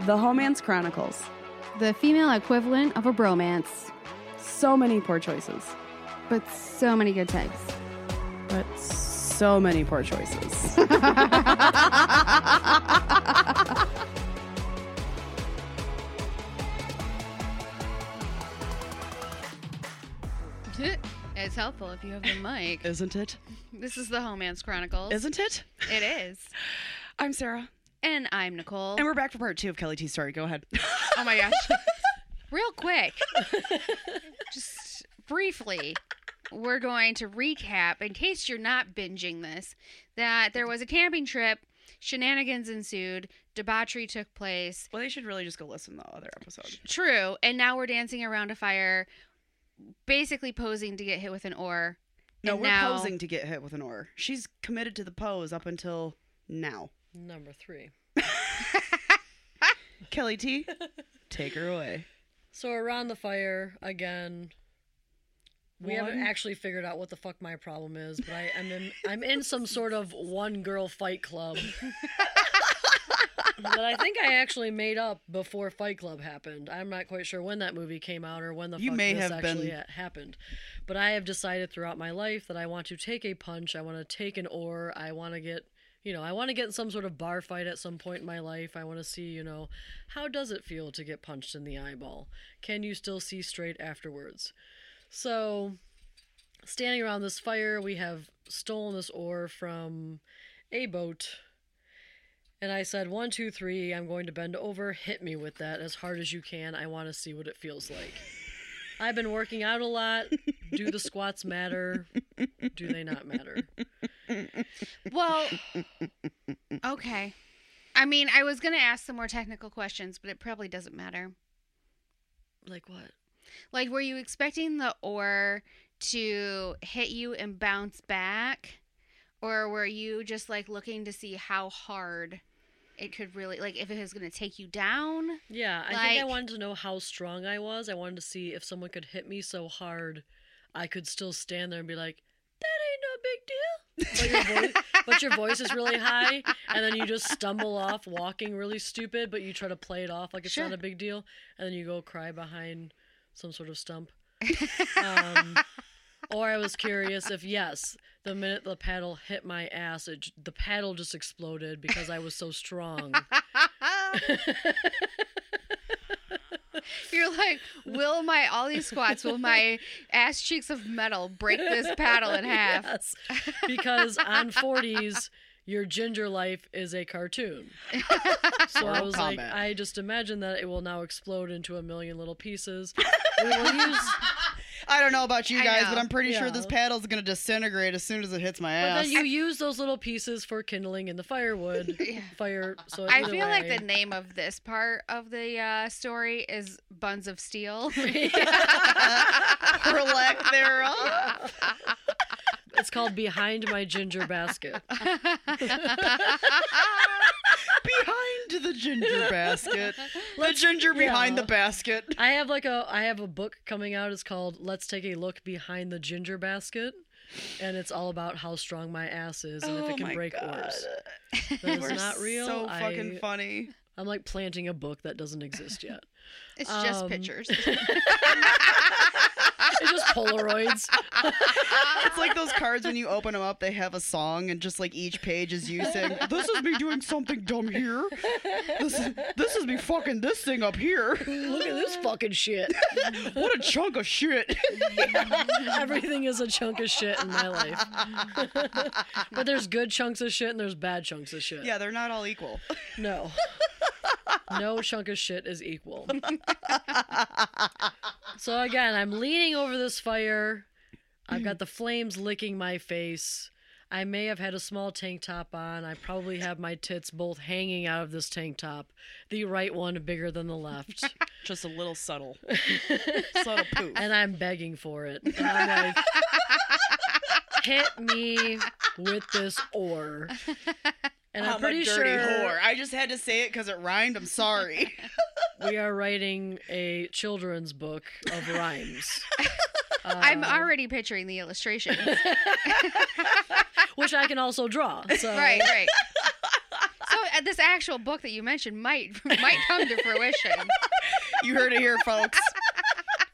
The Homance Chronicles. The female equivalent of a bromance, So many poor choices, but so many good types. but so many poor choices. It's helpful if you have the mic. Isn't it? This is the Homance Chronicles. Isn't it? It is. I'm Sarah. And I'm Nicole. And we're back for part two of Kelly T's story. Go ahead. oh my gosh. Real quick. Just briefly. We're going to recap, in case you're not binging this, that there was a camping trip, shenanigans ensued, debauchery took place. well, they should really just go listen to the other episode. True. And now we're dancing around a fire, basically posing to get hit with an oar. No, And we're now- posing to get hit with an oar. She's committed to the pose up until now. Number three. Kelly T, take her away. So around the fire again. We haven't actually figured out what the fuck my problem is, but I, I'm in I'm in some sort of one girl fight club. that I think I actually made up before Fight Club happened. I'm not quite sure when that movie came out or when the You fuck may this have actually been- happened. But I have decided throughout my life that I want to take a punch, I want to take an oar, I want to get you know, I want to get in some sort of bar fight at some point in my life. I want to see, you know, how does it feel to get punched in the eyeball? Can you still see straight afterwards? So, standing around this fire, we have stolen this oar from a boat. And I said, one, two, three, I'm going to bend over, hit me with that as hard as you can. I want to see what it feels like. I've been working out a lot. Do the squats matter? Do they not matter? Well, okay. I mean, I was going to ask some more technical questions, but it probably doesn't matter. Like what? Like, were you expecting the oar to hit you and bounce back? Or were you just like looking to see how hard it could really, like, if it was going to take you down? Yeah, I think I wanted to know how strong I was. I wanted to see if someone could hit me so hard I could still stand there and be like, that ain't no big deal. But your, voice, but your voice is really high, and then you just stumble off walking really stupid, but you try to play it off like it's Sure. not a big deal, and then you go cry behind some sort of stump. Um, or I was curious if, yes, the minute the paddle hit my ass, it, the paddle just exploded because I was so strong. You're like, will my, all these squats, will my ass cheeks of metal break this paddle in half? Yes, because on 40s, your ginger life is a cartoon. So I Mortal was like, I just imagine that it will now explode into a million little pieces. We will use, I don't know about you I guys, know. but I'm pretty sure Yeah. this paddle's gonna disintegrate as soon as it hits my ass. but ass. then you use those little pieces for kindling in the firewood Yeah. fire. So I either feel like the name of this part of the uh, story is Buns of Steel. For lack thereof. it's called behind my ginger basket. Behind the ginger basket. The ginger behind yeah. the basket. I have like a I have a book coming out. It's called "Let's Take a Look Behind the Ginger Basket," and it's all about how strong my ass is and if it can break oars. That is not real. So fucking I- funny. I'm like planting a book that doesn't exist yet. it's just Um, pictures. Just Polaroids. It's like those cards when you open them up, they have a song, and just like each page is you saying, "This is me doing something dumb here. This is this is me fucking this thing up here. Look at this fucking shit. What a chunk of shit." Everything is a chunk of shit in my life. but there's good chunks of shit and there's bad chunks of shit. yeah, they're not all equal. No. No chunk of shit is equal. so again, I'm leaning over this fire. I've got the flames licking my face. I may have had a small tank top on. I probably have my tits both hanging out of this tank top. The right one bigger than the left. Just a little subtle, subtle poof. and I'm begging for it. And I'm like, hit me with this oar. And I'm, I'm pretty a dirty sure whore. I just had to say it because it rhymed. I'm sorry. we are writing a children's book of rhymes. I'm Uh, already picturing the illustrations. which I can also draw. So right, right. So uh, this actual book that you mentioned might might come to fruition. You heard it here, folks.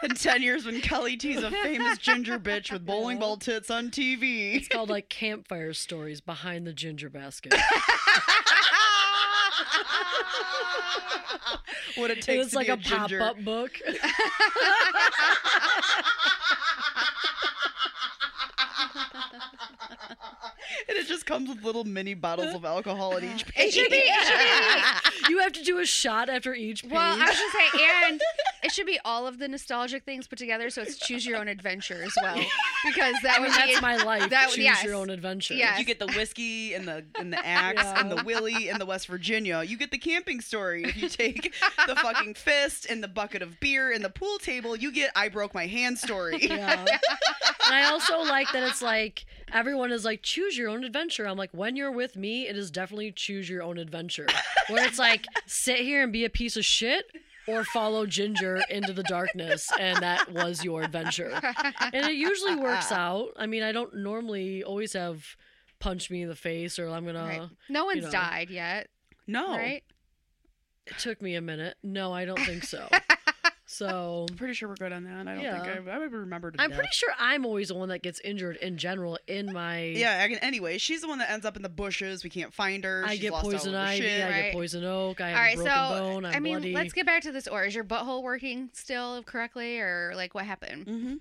In 10 years, when Kelly T's a famous ginger bitch with bowling ball tits on TV. It's called like campfire stories behind the ginger basket. what it And takes it's to like be a a ginger. pop-up book. And it just comes with little mini bottles of alcohol at each It page. should be. It should be you have to do a shot after each page. well, I was gonna say, and it should be all of the nostalgic things put together, so it's choose your own adventure as well, because that I mean, would be that's my life. that- Choose yes. your own adventure. Yes. You get the whiskey and the and the axe and the Yeah. willy and the West Virginia. You get the camping story. If you take the fucking fist and the bucket of beer and the pool table, you get I broke my hand story. Yeah. and I also like that it's like everyone is like choose your own adventure. I'm like when you're with me, it is definitely choose your own adventure. Where it's like sit here and be a piece of shit or follow Ginger into the darkness and that was your adventure. And it usually works out. I mean, I don't normally always have punch me in the face or I'm going right. to No one's know. died yet, No. right? It took me a minute. No, I don't think so. So I'm pretty sure we're good on that. I don't Yeah. think I, I would remember to I'm death. pretty sure I'm always the one that gets injured in general in my Yeah, anyway, she's the one that ends up in the bushes. We can't find her. I She's get poison ivy, shit. I Right. get poison oak, I have All right, broken so bone, I'm I mean, bloody. let's get back to this. Or is your butthole working still correctly, or like what happened? Mm-hmm.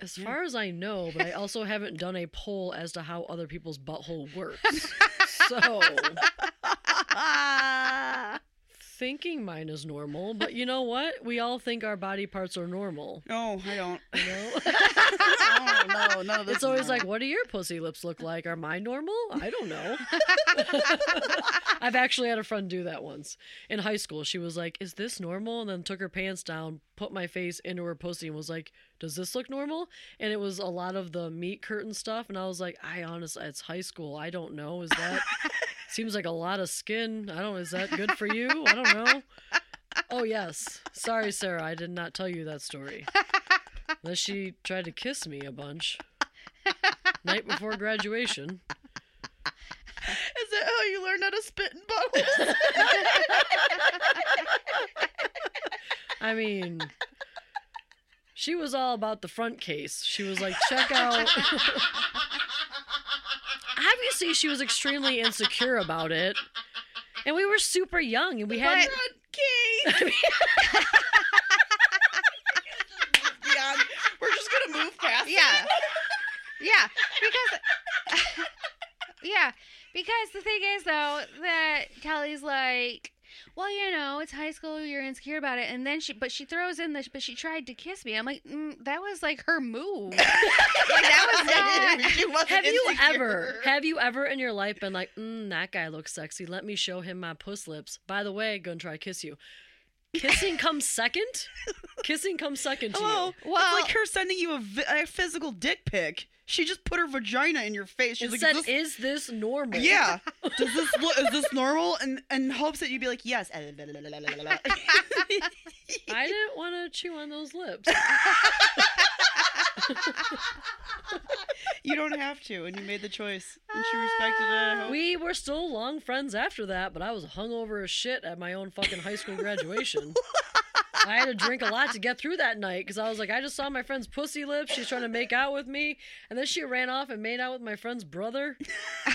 As far as I know, but I also haven't done a poll as to how other people's butthole works. so thinking mine is normal, but you know what? We all think our body parts are normal. no, I don't. No, none of this it's is always normal. like, what do your pussy lips look like? Are mine normal? I don't know. I've actually had a friend do that once in high school. She was like, "Is this normal?" And then took her pants down, put my face into her pussy, and was like, "Does this look normal?" And it was a lot of the meat curtain stuff, and I was like, "I honestly, it's high school. I don't know. Is that seems like a lot of skin? I don't. Is that good for you? I don't know." Oh yes. Sorry, Sarah. I did not tell you that story. Unless she tried to kiss me a bunch. Night before graduation. Is that how you learned how to spit in bottles? I mean, she was all about the front case. She was like, check out. Obviously, she was extremely insecure about it. And we were super young and we had. But- Kate. Beyond. We're just gonna move past. Yeah, yeah, because yeah, because the thing is though that Kelly's like. Well, you know, it's high school. You're insecure about it, and then she, but she throws in the, but she tried to kiss me. I'm like, mm, that was like her move. like that was not. Have you insecure. ever, have you ever in your life been like, mm, that guy looks sexy. Let me show him my puss lips. By the way, gonna try kiss you. Kissing comes second. Kissing comes second to Hello. you. Well- it's like her sending you a, a physical dick pic. She just put her vagina in your face. She's It like, said, is this, "Is this normal?" yeah. Does this look? Is this normal? And in hopes that you'd be like, yes. I didn't want to chew on those lips. you don't have to, and you made the choice, and she respected it. We were still long friends after that, but I was hungover as shit at my own fucking high school graduation. I had to drink a lot to get through that night because I was like, I just saw my friend's pussy lips. She's trying to make out with me, and then she ran off and made out with my friend's brother.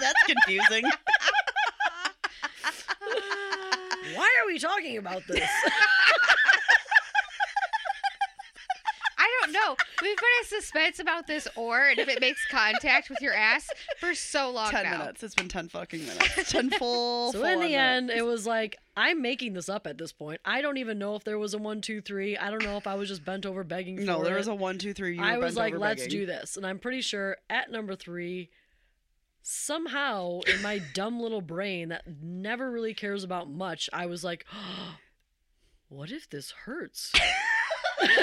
That's confusing. Why are we talking about this? I don't know. We've been in suspense about this oar and if it makes contact with your ass for so long ten now. minutes. It's been ten fucking minutes. Ten full. so full in on the minutes. end, it was like I'm making this up at this point. I don't even know if there was a one, two, three. I don't know if I was just bent over begging for it. no, there it. was a one, two, three. You I was bent like, over let's begging. do this. And I'm pretty sure at number three, somehow in my dumb little brain that never really cares about much, I was like, what if this hurts?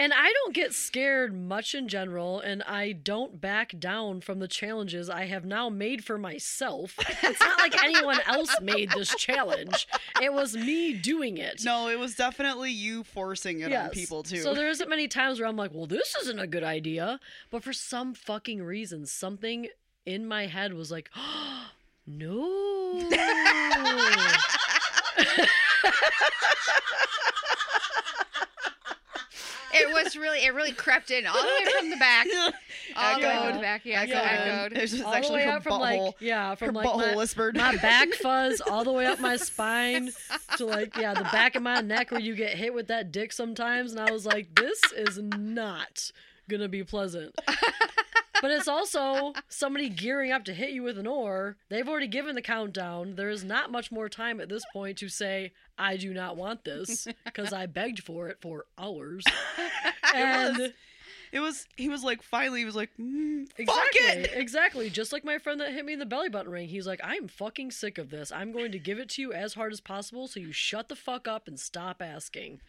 And I don't get scared much in general, and I don't back down from the challenges I have now made for myself. It's not like anyone else made this challenge. It was me doing it. No, it was definitely you forcing it on people too. So there isn't many times where I'm like, well, this isn't a good idea. But for some fucking reason, something in my head was like, no. It was really, it really crept in all the way from the back. All the way from the back. Yes, Echoed. echoed. It was just all the actually way her up from butthole. like yeah, her from like butthole my, whispered. my back fuzz all the way up my spine to like yeah, the back of my neck where you get hit with that dick sometimes, and I was like, this is not gonna be pleasant. But it's also somebody gearing up to hit you with an oar. They've already given the countdown. There is not much more time at this point to say, I do not want this, because I begged for it for hours. And was. It was. He was like. Finally, he was like, mm, "Fuck it." Exactly. Just like my friend that hit me in the belly button ring. He's like, I'm fucking sick of this. I'm going to give it to you as hard as possible so you shut the fuck up and stop asking.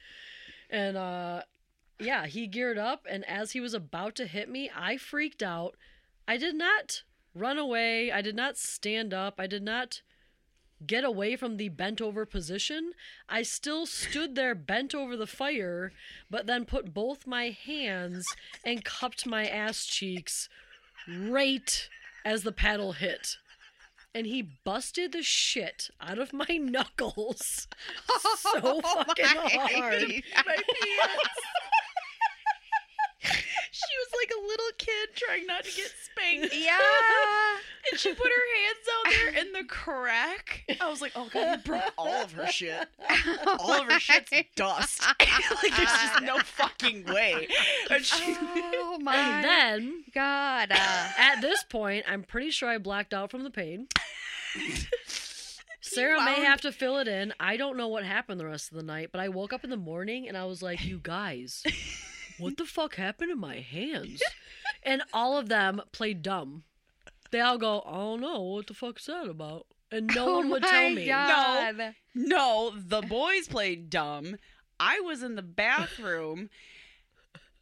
And uh yeah, he geared up and as he was about to hit me, I freaked out. I did not run away. I did not stand up. I did not get away from the bent over position. I still stood there bent over the fire, but then put both my hands and cupped my ass cheeks right as the paddle hit. And he busted the shit out of my knuckles oh so fucking hard. My pants. She was like a little kid trying not to get spanked. Yeah. And she put her hands out there in the crack. I was like, oh god, you broke all of her shit. All of her shit's dust. like there's just no fucking way. And she Oh my And then god. Uh, at this point, I'm pretty sure I blacked out from the pain. Sarah may have to fill it in. I don't know what happened the rest of the night, but I woke up in the morning and I was like, you guys, what the fuck happened to my hands? And all of them played dumb. They all go, I don't know, what the fuck's that about? And no oh one would tell me. God. No, the boys played dumb. I was in the bathroom.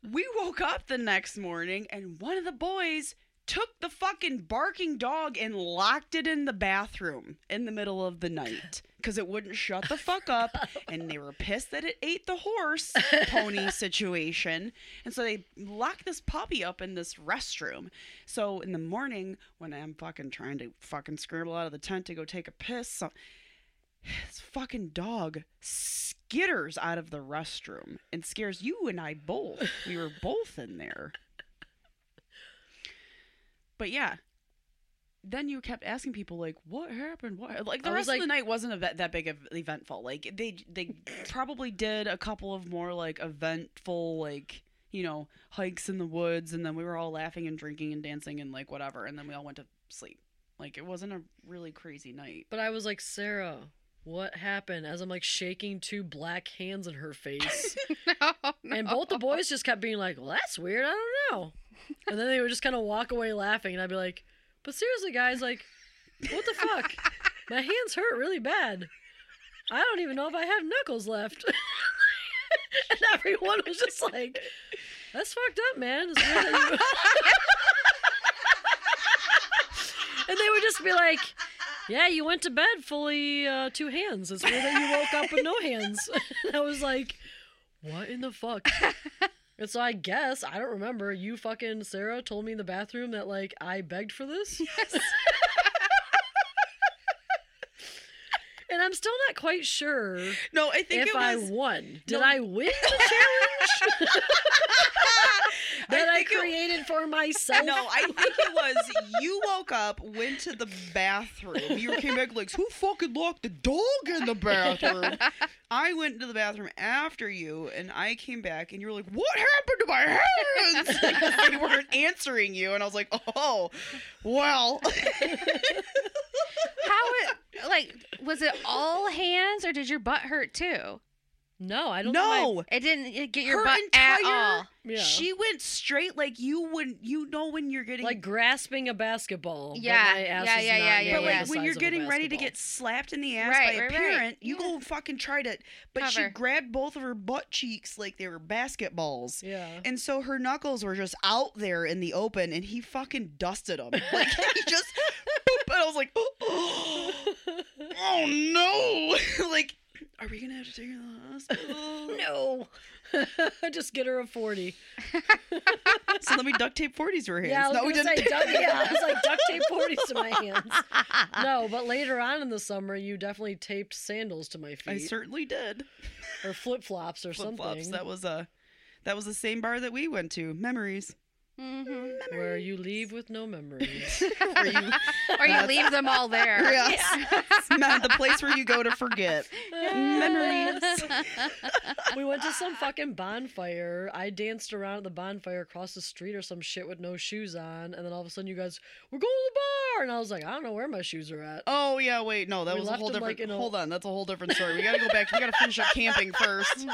We woke up the next morning and one of the boys took the fucking barking dog and locked it in the bathroom in the middle of the night because it wouldn't shut the fuck oh, up and they were pissed that it ate the horse pony situation and so they locked this puppy up in this restroom so in the morning when i'm fucking trying to fucking scramble out of the tent to go take a piss so- this fucking dog skitters out of the restroom and scares you and I both. We were both in there. But yeah. Then you kept asking people like, "What happened? What?" Like the I rest like- of the night wasn't a, that big of eventful. Like they they probably did a couple of more like eventful like you know hikes in the woods, and then we were all laughing and drinking and dancing and like whatever, and then we all went to sleep. Like it wasn't a really crazy night. But I was like, Sarah, what happened? As I'm like shaking two black hands in her face. No, And both the boys just kept being like, well, that's weird. I don't know. And then they would just kind of walk away laughing. And I'd be like, but seriously, guys, like, what the fuck? My hands hurt really bad. I don't even know if I have knuckles left. and everyone was just like, that's fucked up, man. And they would just be like, yeah, you went to bed fully uh, two hands. It's weird that you woke up with no hands. and I was like, what in the fuck? And so I guess, I don't remember, you fucking Sarah told me in the bathroom that, like, I begged for this? Yes. and I'm still not quite sure No, I think if it I was. won. Did No. I win the challenge that I, it- created for myself? No, I think it was you woke up, went to the bathroom. You came back like, who fucking locked the dog in the bathroom? I went to the bathroom after you, and I came back, and you were like, what happened to my hands? Because they weren't answering you, and I was like, oh, well. How it like was it all hands or did your butt hurt too? No, I don't. think my- No. It didn't get your Her butt at all. yeah. She went straight like you wouldn't you know when you're getting like grasping a basketball. but Yeah, my ass yeah, is yeah, not yeah, yeah, But nearly like when you're getting ready to get slapped in the ass Right, by a right, right. parent, you Yeah. go fucking try to. But she grabbed both of her butt cheeks like they were basketballs. Yeah. And so her knuckles were just out there in the open, and he fucking dusted them. Like he just, boop, and I was like, oh, no! like, are we gonna have to take her to the hospital? no. Just get her a forty. So let me duct tape forties to her hands. Yeah, I was no, we didn't. say duct, yeah, I was like duct tape forties to my hands. No, but later on in the summer, you definitely taped sandals to my feet I certainly did. or flip flops or Flip something. flops. That was a, that was the same bar that we went to. Memories. Mm-hmm. where you leave with no memories. Where you, Or you leave them all there. yes. Not the place where you go to forget. Memories. we went to some fucking bonfire. I danced around at the bonfire across the street or some shit with no shoes on, and then all of a sudden you guys, we're going to the bar, and I was like, I don't know where my shoes are at. Oh yeah, wait, no, that We was a whole different. like, in a- Hold on, that's a whole different story. We gotta go back. We gotta finish up camping first.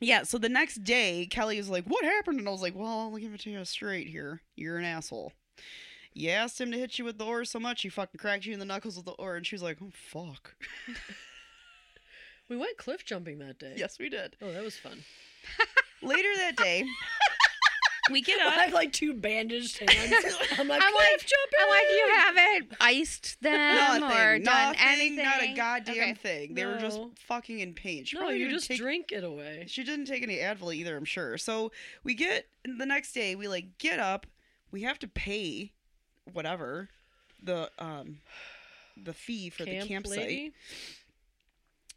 Yeah. So the next day, Kelly was like, "What happened?" And I was like, "Well, I'll give it to you straight here. You're an asshole. You asked him to hit you with the oar so much, he fucking cracked you in the knuckles with the oar." And she was like, "Oh fuck." We went cliff jumping that day. yes, we did. Oh, that was fun. Later that day, we get up. I have like two bandaged hands. I'm like, I'm like. I'm like, you haven't iced them Nothing, or done nothing, anything. not a goddamn Okay. thing. They were just fucking in pain. She No, you just take drink it away. She didn't take any Advil either, I'm sure. So we get the next day, we like get up, we have to pay whatever the um the fee for Camp the campsite. lady?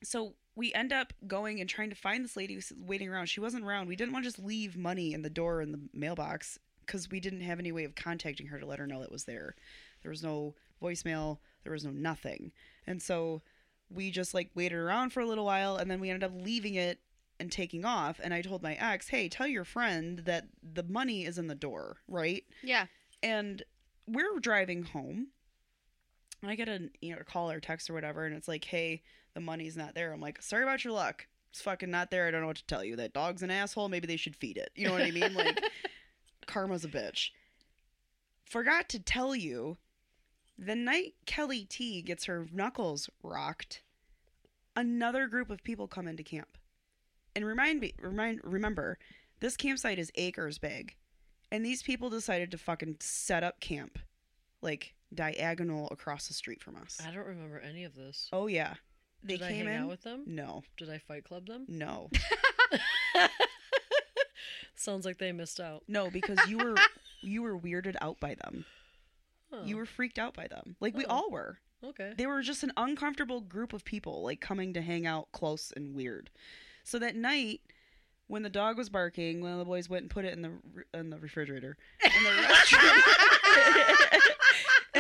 So we end up going and trying to find this lady who's waiting around. She wasn't around. We didn't want to just leave money in the door in the mailbox because we didn't have any way of contacting her to let her know it was there. There was no voicemail. There was no nothing. And so we just like waited around for a little while and then we ended up leaving it and taking off. And I told my ex, hey, tell your friend that the money is in the door, right? Yeah. and we're driving home and i get a you know a call or text or whatever and it's like hey the money's not there. I'm like sorry about your luck. It's fucking not there. I don't know what to tell you. That dog's an asshole. Maybe they should feed it. You know what i mean? Like karma's a bitch. Forgot to tell you the night kelly t gets her knuckles rocked another group of people come into camp. And remind me remind remember this campsite is acres big. And these people decided to fucking set up camp, like diagonal across the street from us. I don't remember any of this. Oh yeah, they Did I hang in. out with them? no, Did I fight club them? no, Sounds like they missed out. no, because you were you were weirded out by them. You Oh, were freaked out by them, like we Oh. all were. okay. They were just an uncomfortable group of people, like coming to hang out close and weird. So that night, when the dog was barking, one of the boys went and put it in the re- in the refrigerator in the restroom.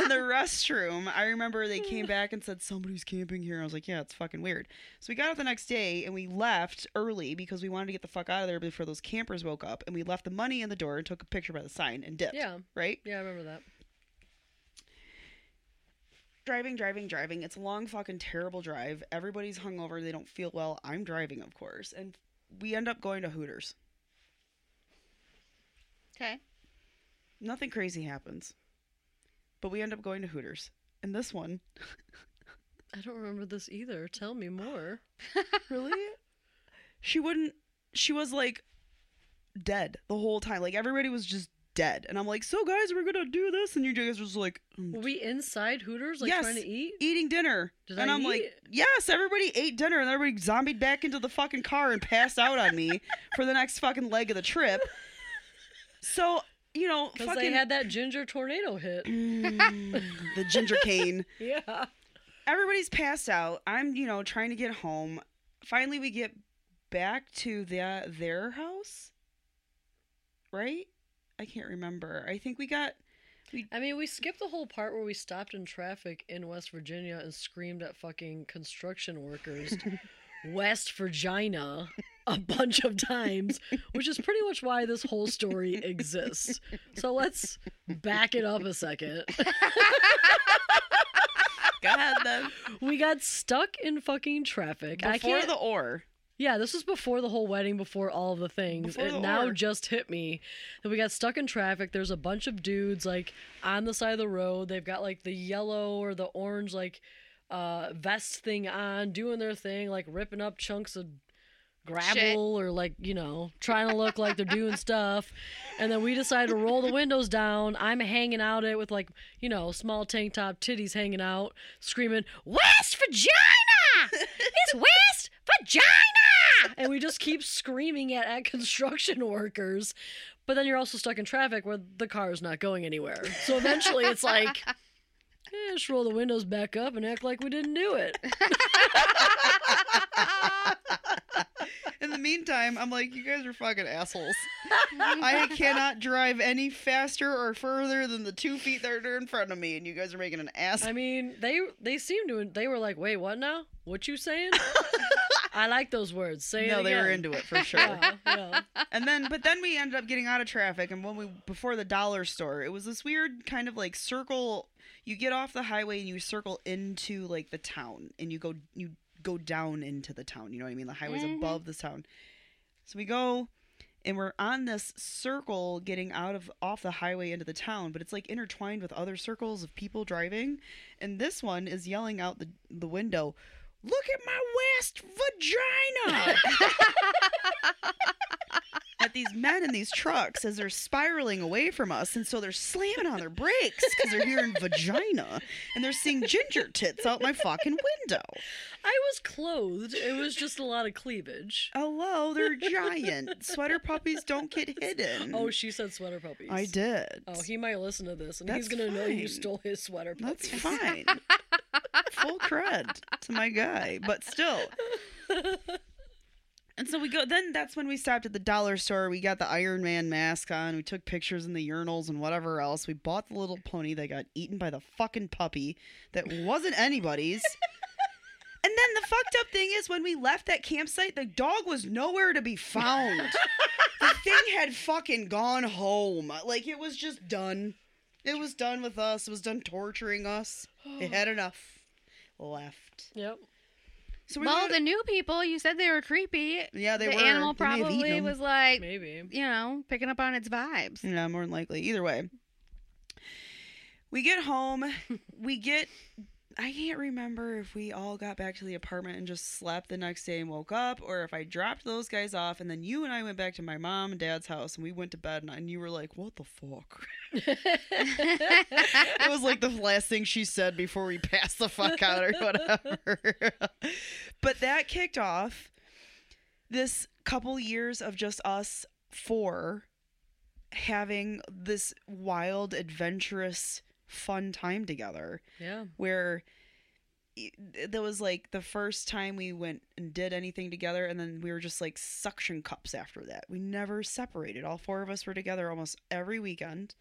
In the restroom, I remember they came back and said somebody's camping here. I was like, yeah, it's fucking weird. So we got up the next day and we left early because we wanted to get the fuck out of there before those campers woke up. And we left the money in the door and took a picture by the sign and dipped. Yeah. Right. Yeah, I remember that. driving, driving, driving. It's a long, fucking terrible drive. Everybody's hungover. They don't feel well. I'm driving, of course. And we end up going to Hooters. Okay. Nothing crazy happens. But we end up going to Hooters. And this one, I don't remember this either. Tell me more. really? she wouldn't, she was like dead the whole time. Like everybody was just dead. And I'm like, so guys, we're going to do this. And you guys were just like, "Mm, Were we inside Hooters, like Yes. trying to eat? eating dinner. Did and I am like, yes, everybody ate dinner and everybody zombied back into the fucking car and passed out on me for the next fucking leg of the trip. So, you know, Because fucking they had that ginger tornado hit. Mm, the ginger cane. Yeah. Everybody's passed out. I'm, you know, trying to get home. Finally we get back to the their house. Right? I can't remember. I think we got We... I mean, we skipped the whole part where we stopped in traffic in West Virginia and screamed at fucking construction workers, West Virginia, a bunch of times, which is pretty much why this whole story exists. So let's back it up a second. Go ahead then. we got stuck in fucking traffic. Before the oar. Yeah, this was before the whole wedding, before all of the things. Before it the now oar. just hit me that we got stuck in traffic. There's a bunch of dudes like on the side of the road. They've got like the yellow or the orange like uh vest thing on, doing their thing, like ripping up chunks of gravel Shit. or like, you know, trying to look like they're doing stuff. And then we decided to roll the windows down. I'm hanging out it with like, you know, small tank top titties hanging out, screaming, West vagina It's West vagina And we just keep screaming at, at construction workers. But then you're also stuck in traffic where the car is not going anywhere. So eventually it's like, eh, just roll the windows back up and act like we didn't do it. Meantime, I'm like, you guys are fucking assholes. I cannot drive any faster or further than the two feet that are in front of me, and you guys are making an ass. I mean, they they seemed to. They were like, "Wait, what now? What you saying?" I like those words. Say no, they were into it for sure. Yeah, yeah. and then, but then we ended up getting out of traffic, and when we before the dollar store, it was this weird kind of like circle. You get off the highway and you circle into like the town, and you go you go down into the town. You know what I mean? The highway's Mhm. above the town. So we go and we're on this circle getting out of off the highway into the town, but it's like intertwined with other circles of people driving. And this one is yelling out the the window, "Look at my west vagina!" at these men in these trucks as they're spiraling away from us, and so they're slamming on their brakes because they're hearing vagina, and they're seeing ginger tits out my fucking window. I was clothed. It was just a lot of cleavage. Hello, they're giant. Sweater puppies don't get hidden. Oh, she said sweater puppies. I did. Oh, he might listen to this, and That's he's gonna know you stole his sweater That's fine. Full cred to my guy, but still. And so we go. Then that's when we stopped at the dollar store. We got the Iron Man mask on. We took pictures in the urinals and whatever else. We bought the little pony that got eaten by the fucking puppy that wasn't anybody's. And then the fucked up thing is when we left that campsite, the dog was nowhere to be found. the thing had fucking gone home. Like it was just done. It was done with us. It was done torturing us. It had enough. Left. Yep. So we well, were- the new people, you said they were creepy. yeah, they the were. The animal They may have eaten probably 'em. was like, Maybe. you know, picking up on its vibes. Yeah, more than likely. Either way. We get home. we get. I can't remember if we all got back to the apartment and just slept the next day and woke up, or if I dropped those guys off and then you and I went back to my mom and dad's house and we went to bed and, and you were like, "What the fuck?" it was like the last thing she said before we passed the fuck out or whatever. but that kicked off this couple years of just us four having this wild, adventurous, fun time together yeah. where that was like the first time we went and did anything together and then we were just like suction cups after that we never separated all four of us were together almost every weekend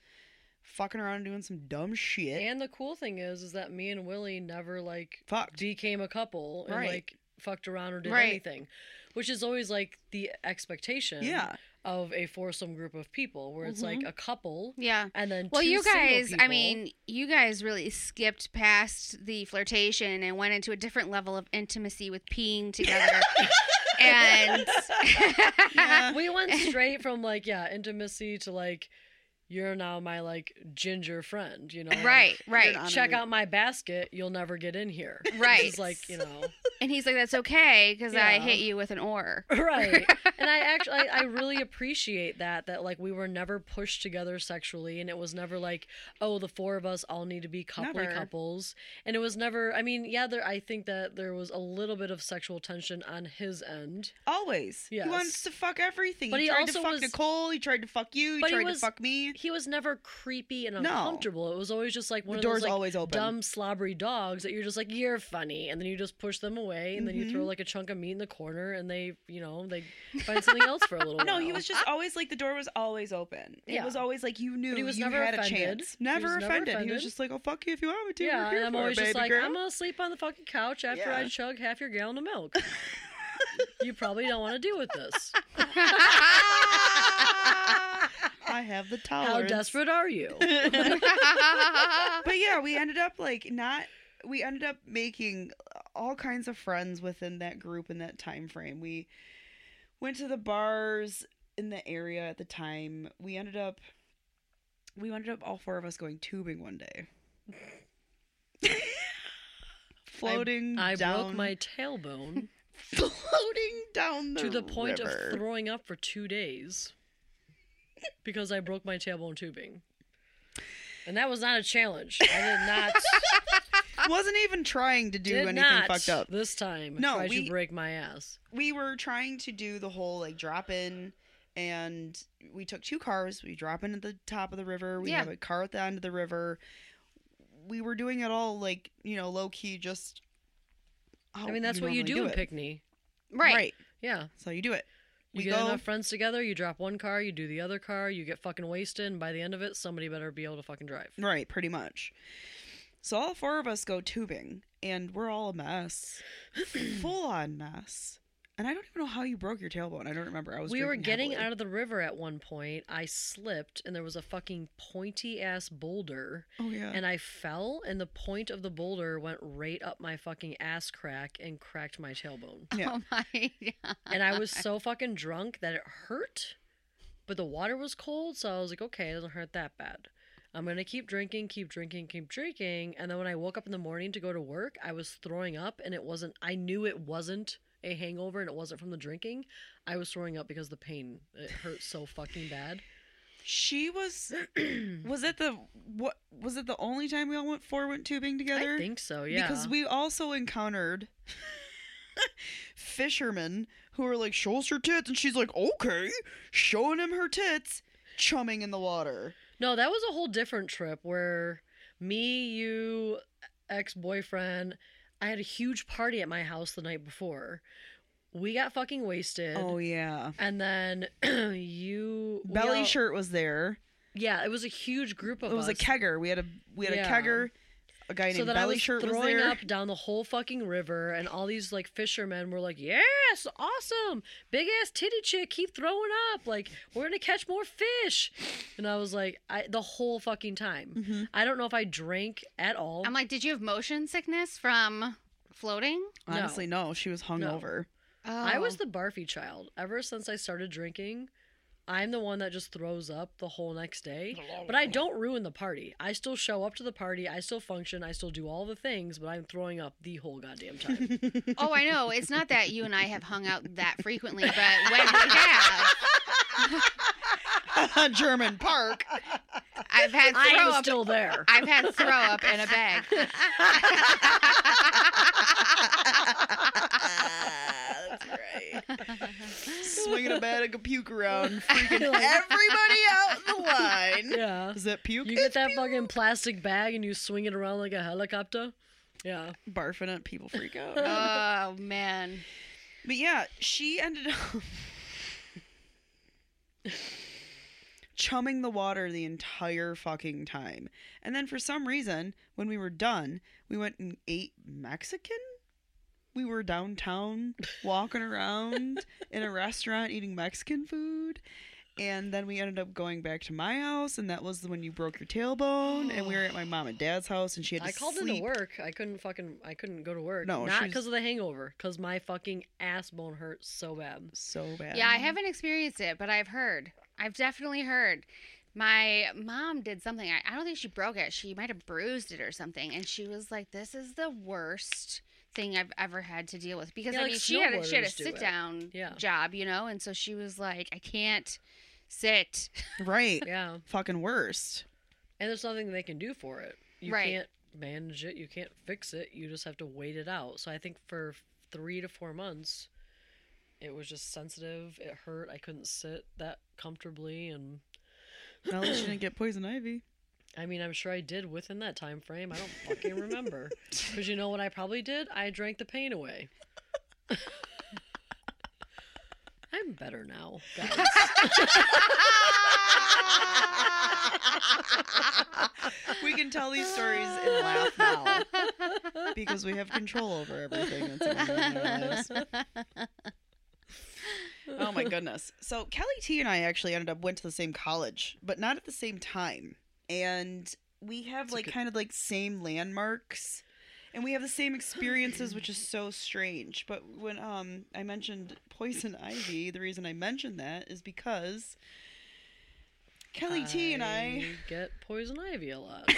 fucking around doing some dumb shit And the cool thing is, is that me and Willie never like fucked became a couple and Right. like fucked around or did Right. anything, which is always like the expectation yeah of a foursome group of people, where it's like mm-hmm. a couple Yeah. and then Well, you guys, I mean, you guys really skipped past the flirtation and went into a different level of intimacy with peeing together. and Yeah. we went straight from like yeah intimacy to like you're now my like ginger friend, you know. like, right, right. Check out my basket. You'll never get in here. Right. It's like you know. And he's like, "That's okay, because I Yeah. hit you with an oar." right and i actually I, I really appreciate that that like we were never pushed together sexually and it was never like oh the four of us all need to be coupley Never. couples and it was never i mean yeah there i think that there was a little bit of sexual tension on his end always Yeah. he wants to fuck everything But he, he tried to also fuck was- nicole he tried to fuck you he But he tried was- to fuck me he was never creepy and No. uncomfortable it was always just like one the of door's those like always open dumb slobbery dogs that you're just like you're funny and then you just push them away and then you throw Mhm. like a chunk of meat in the corner and they you know they find something else for a little while. no while he was just always like the door was always open it Yeah. was always like you knew he was you never had offended. a chance He never, never offended. he was just like oh fuck you if you want me to Yeah, and I'm it, always just like, girl. I'm gonna sleep on the fucking couch after I chug half your gallon of milk. you probably don't want to deal with this. I have the tolerance. How desperate are you? but yeah, we ended up like not we ended up making all kinds of friends within that group in that time frame. We went to the bars in the area at the time. We ended up we ended up all four of us going tubing one day. floating I down broke my tailbone floating down the to the point river. of throwing up for two days because I broke my tailbone tubing. And that was not a challenge. I did not wasn't even trying to do did anything not fucked up. this time. No, try we- to break my ass. we were trying to do the whole like drop in and we took two cars we drop in at the top of the river we Yeah. have a car at the end of the river we were doing it all like you know low key just I mean, that's you what you normally do in it. Pinckney. Right. Yeah. so you do it You we get go enough friends together, you drop one car, you do the other car, you get fucking wasted, and by the end of it, somebody better be able to fucking drive. right pretty much. So all four of us go tubing and we're all a mess. Full on mess and i don't even know how you broke your tailbone i don't remember i was we were getting heavily. out of the river at one point. I slipped, and there was a fucking pointy ass boulder, oh yeah and I fell, and the point of the boulder went right up my fucking ass crack and cracked my tailbone. Yeah. Oh my god. and I was so fucking drunk that it hurt, but the water was cold, so I was like, okay, it doesn't hurt that bad. I'm gonna keep drinking, keep drinking, keep drinking, and then when I woke up in the morning to go to work, I was throwing up, and it wasn't. I knew it wasn't a hangover, and it wasn't from the drinking. I was throwing up because the pain. It hurt so fucking bad. She was was it the what was it the only time we all went four went tubing together? I think so. Yeah. Because we also encountered fishermen who were like, "Show us your tits," and she's like, "Okay," showing him her tits, chumming in the water. No, that was a whole different trip where me, you, ex boyfriend, I had a huge party at my house the night before. We got fucking wasted. Oh yeah, And then you belly all- shirt was there. Yeah, it was a huge group of It was us. a kegger. We had a we had Yeah. a kegger. A guy so named that I was shirt was throwing there. up down the whole fucking river, and all these like fishermen were like, "Yes, awesome, big ass titty chick, keep throwing up, like we're gonna catch more fish." And I was like, I the whole fucking time. Mhm. I don't know if I drank at all. I'm like, did you have motion sickness from floating? Honestly, no. She was hungover. Oh. I was the barfy child. Ever since I started drinking, I'm the one that just throws up the whole next day. But I don't ruin the party. I still show up to the party. I still function. I still do all the things, but I'm throwing up the whole goddamn time. Oh, I know. It's not that you and I have hung out that frequently, but when we have, German Park. I've had I throw am up. still there. I've had throw up in a bag. That's right. Swinging a bag of puke around, freaking everybody out in the line. Yeah. Is that puke? You get that fucking plastic bag and you swing it around like a helicopter. Yeah. barfing it, people freak out. Oh man. But yeah, she ended up chumming the water the entire fucking time. And then for some reason, when we were done, we went and ate Mexican. We were downtown walking around in a restaurant eating Mexican food. And then we ended up going back to my house, and that was when you broke your tailbone. And we were at my mom and dad's house, and she had to I called sleep. into work. I couldn't fucking I couldn't go to work. No, not she because of the hangover, because my fucking ass bone hurt so bad. So bad. Yeah, I haven't experienced it, but I've heard. I've definitely heard. My mom did something. I, I don't think she broke it. She might have bruised it or something. And she was like, "This is the worst thing I've ever had to deal with." Because Yeah, I like mean, she had a, she had a snowboarders do sit down Yeah. job, you know, and so she was like, "I can't sit." Right. Yeah. Fucking worst. And there's nothing they can do for it. You Right. can't manage it. You can't fix it. You just have to wait it out. So I think for three to four months, it was just sensitive. It hurt. I couldn't sit that comfortably, and At least you didn't get poison ivy. I mean, I'm sure I did within that time frame. I don't fucking remember. Because you know what I probably did? I drank the pain away. I'm better now, guys. we can tell these stories and laugh now because we have control over everything that's in our lives. Oh my goodness. So Kelly T and I actually ended up went to the same college, but not at the same time. And we have That's a like good- kind of like same landmarks and we have the same experiences, which is so strange. But when um I mentioned poison ivy, the reason I mentioned that is because Kelly T and I get poison ivy a lot.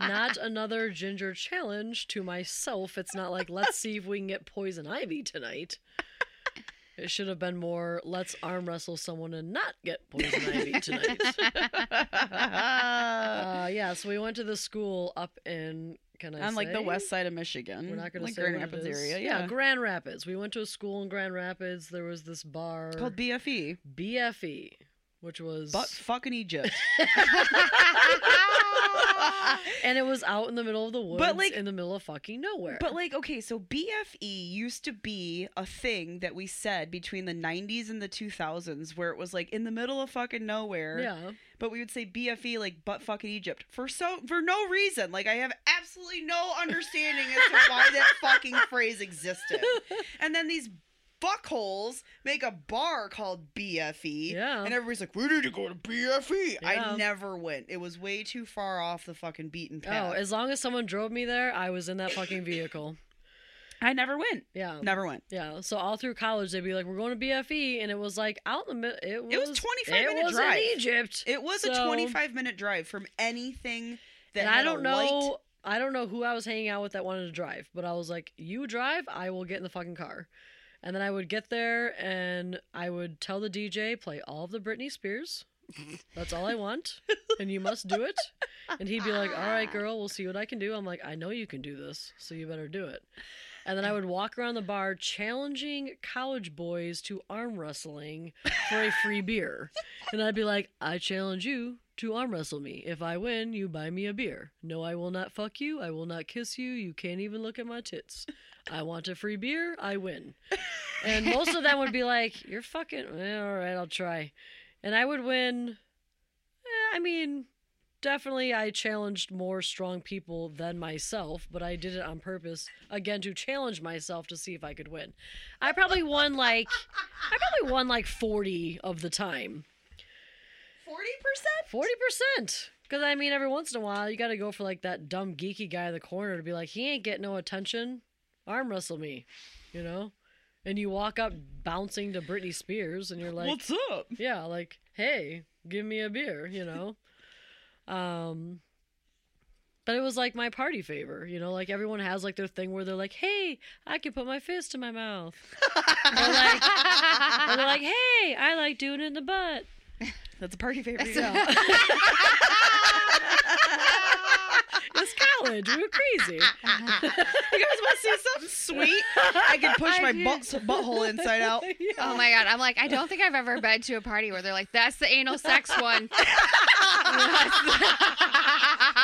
not another ginger challenge to myself. It's not like let's see if we can get poison ivy tonight. It should have been more let's arm wrestle someone and not get poison ivy tonight. Uh, yeah, so we went to the school up in can I on like the west side of Michigan. We're not going to like say Grand Rapids area. Yeah, Yeah, Grand Rapids. We went to a school in Grand Rapids. There was this bar called BFE, BFE, which was but fucking Egypt. and it was out in the middle of the woods, But, like- in the middle of fucking nowhere. But like, okay, so BFE used to be a thing that we said between the '90s and the 2000s, where it was like in the middle of fucking nowhere. yeah, But we would say BFE like butt fucking Egypt for so for no reason. Like I have absolutely no understanding as to why that fucking phrase existed. And then these fuckholes make a bar called BFE. Yeah. And everybody's like, we need to go to BFE. Yeah. I never went. It was way too far off the fucking beaten oh, path. oh, as long as someone drove me there, I was in that fucking vehicle. I never went. Yeah, Never went. yeah. So all through college, they'd be like, "We're going to BFE," and it was like out in the middle. It was, It was 25 it minute was drive. in Egypt. It was a 25 minute drive from anything that and had I don't a know. light. I don't know who I was hanging out with that wanted to drive, but I was like, "You drive, I will get in the fucking car." And then I would get there and I would tell the DJ play all of the Britney Spears. That's all I want, and you must do it. And he'd be like, "All right, girl, we'll see what I can do." I'm like, "I know you can do this, so you better do it." And then I would walk around the bar challenging college boys to arm wrestling for a free beer. And I'd be like, I challenge you to arm wrestle me. If I win, you buy me a beer. No, I will not fuck you. I will not kiss you. You can't even look at my tits. I want a free beer. I win. And most of them would be like, You're fucking. eh, all right, I'll try. And I would win. eh, I mean, definitely I challenged more strong people than myself, but I did it on purpose again to challenge myself to see if I could win. I probably won like I probably won like 40 of the time. 40%? 40%. Cuz I mean every once in a while you got to go for like that dumb geeky guy in the corner to be like he ain't getting no attention. Arm wrestle me, you know? And you walk up bouncing to Britney Spears and you're like What's up? yeah like hey give me a beer you know um but it was like my party favor you know like everyone has like their thing where they're like hey i can put my fist in my mouth or like they're like hey i like doing it in the butt That's a party favorite. yeah. college we were crazy You guys want to see something sweet? I can push my butt, butthole inside out. Oh my god, I'm like, I don't think I've ever been to a party where they're like, that's the anal sex one.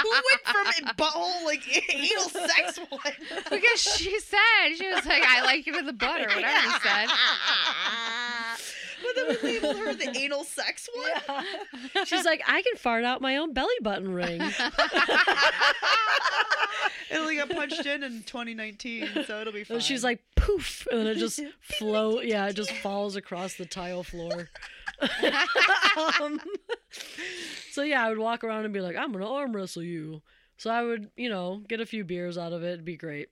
Who went from butthole like anal sex one? because she said, she was like, I like it in the butt or whatever she said. But then we labeled her the anal sex one. she's like i can fart out my own belly button ring It only got punched in in 2019, so it'll be fine. And she's like poof, and then it just float. Yeah, it just falls across the tile floor. um, so yeah, I would walk around and be like, "I'm gonna arm wrestle you." So I would, you know, get a few beers out of it. It'd be great.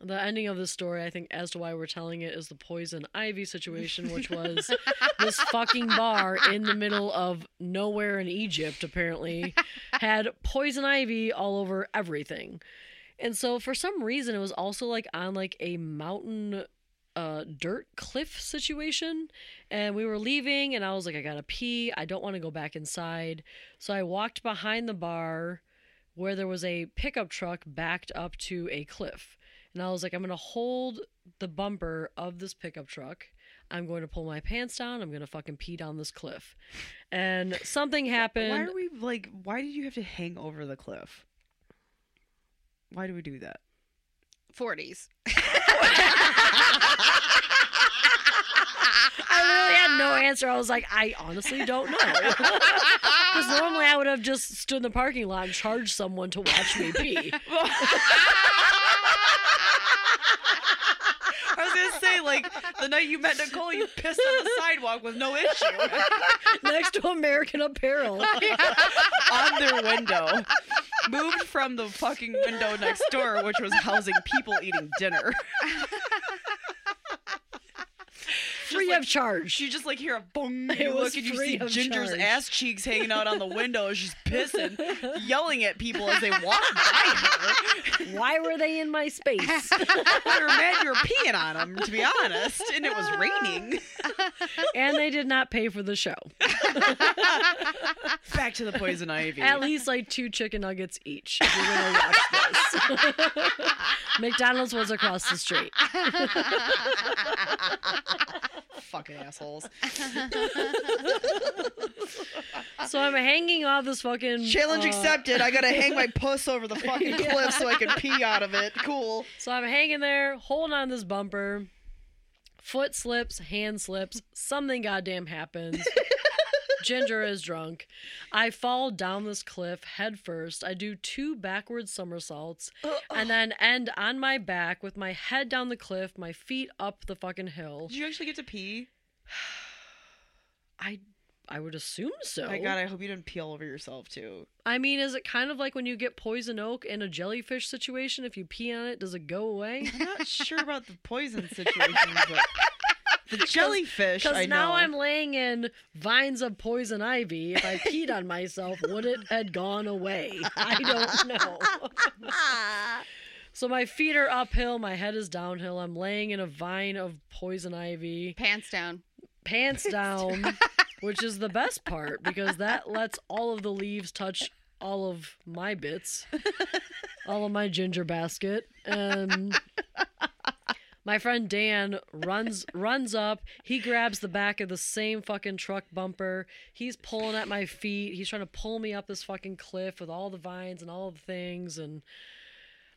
The ending of this story, I think, as to why we're telling it, is the poison ivy situation, which was this fucking bar in the middle of nowhere in Egypt, apparently, had poison ivy all over everything. And so for some reason it was also like on like a mountain uh dirt cliff situation and we were leaving and I was like I got to pee. I don't want to go back inside. So I walked behind the bar where there was a pickup truck backed up to a cliff. And I was like I'm going to hold the bumper of this pickup truck. I'm going to pull my pants down. I'm going to fucking pee down this cliff. And something happened. Why are we like? Why did you have to hang over the cliff? Why do we do that? 40s. I literally had no answer. I was like, I honestly don't know. Because normally I would have just stood in the parking lot and charged someone to watch me pee. I was gonna say like the night you met Nicole, you pissed on the sidewalk with no issue next to American Apparel. on their window. moved from the fucking window next door, which was housing people eating dinner. Free like- of charge. You just like hear a boom. It You was look and you see Ginger's charge. ass cheeks hanging out on the window. She's pissing, yelling at people as they walk by her. Why were they in my space? they were mad you were peeing on them, to be honest, and it was raining. and they did not pay for the show. Back to the poison ivy. At least like two chicken nuggets each. If you're gonna watch this. McDonald's was across the street. Fucking assholes. So I'm hanging off this fucking Challenge uh, accepted. I gotta hang my puss over the fucking cliff so I can pee out of it. Cool. So I'm hanging there, holding on this bumper. Foot slips, hand slips, something goddamn happens. Ginger is drunk. I fall down this cliff head first. I do two backward somersaults uh, and then end on my back with my head down the cliff, my feet up the fucking hill. Did you actually get to pee? I I would assume so. My God, I hope you didn't pee all over yourself too. I mean, is it kind of like when you get poison oak in a jellyfish situation? If you pee on it, does it go away? I'm not sure about the poison situation, but the jellyfish. Because now I'm laying in vines of poison ivy. If I peed on myself, would it had gone away? I don't know. so my feet are uphill, my head is downhill. I'm laying in a vine of poison ivy, Pants down. pants down, which is the best part because that lets all of the leaves touch all of my bits, all of my ginger basket, and my friend Dan runs runs up. He grabs the back of the same fucking truck bumper. He's pulling at my feet. He's trying to pull me up this fucking cliff with all the vines and all the things and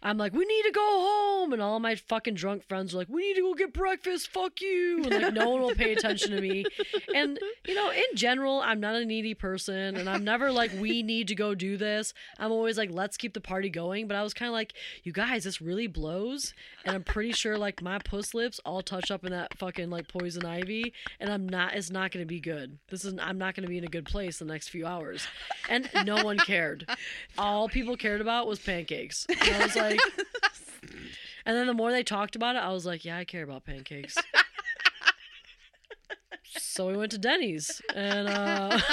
I'm like, we need to go home, and all my fucking drunk friends are like, we need to go get breakfast. Fuck you, and like no one will pay attention to me. And you know, in general, I'm not a needy person, and I'm never like, we need to go do this. I'm always like, let's keep the party going. But I was kind of like, you guys, this really blows, and I'm pretty sure like my puss lips all touch up in that fucking like poison ivy, and I'm not. It's not going to be good. This is. I'm not going to be in a good place the next few hours. And no one cared. All people cared about was pancakes. And I was like. And then the more they talked about it, I was like, yeah, I care about pancakes. so we went to Denny's and uh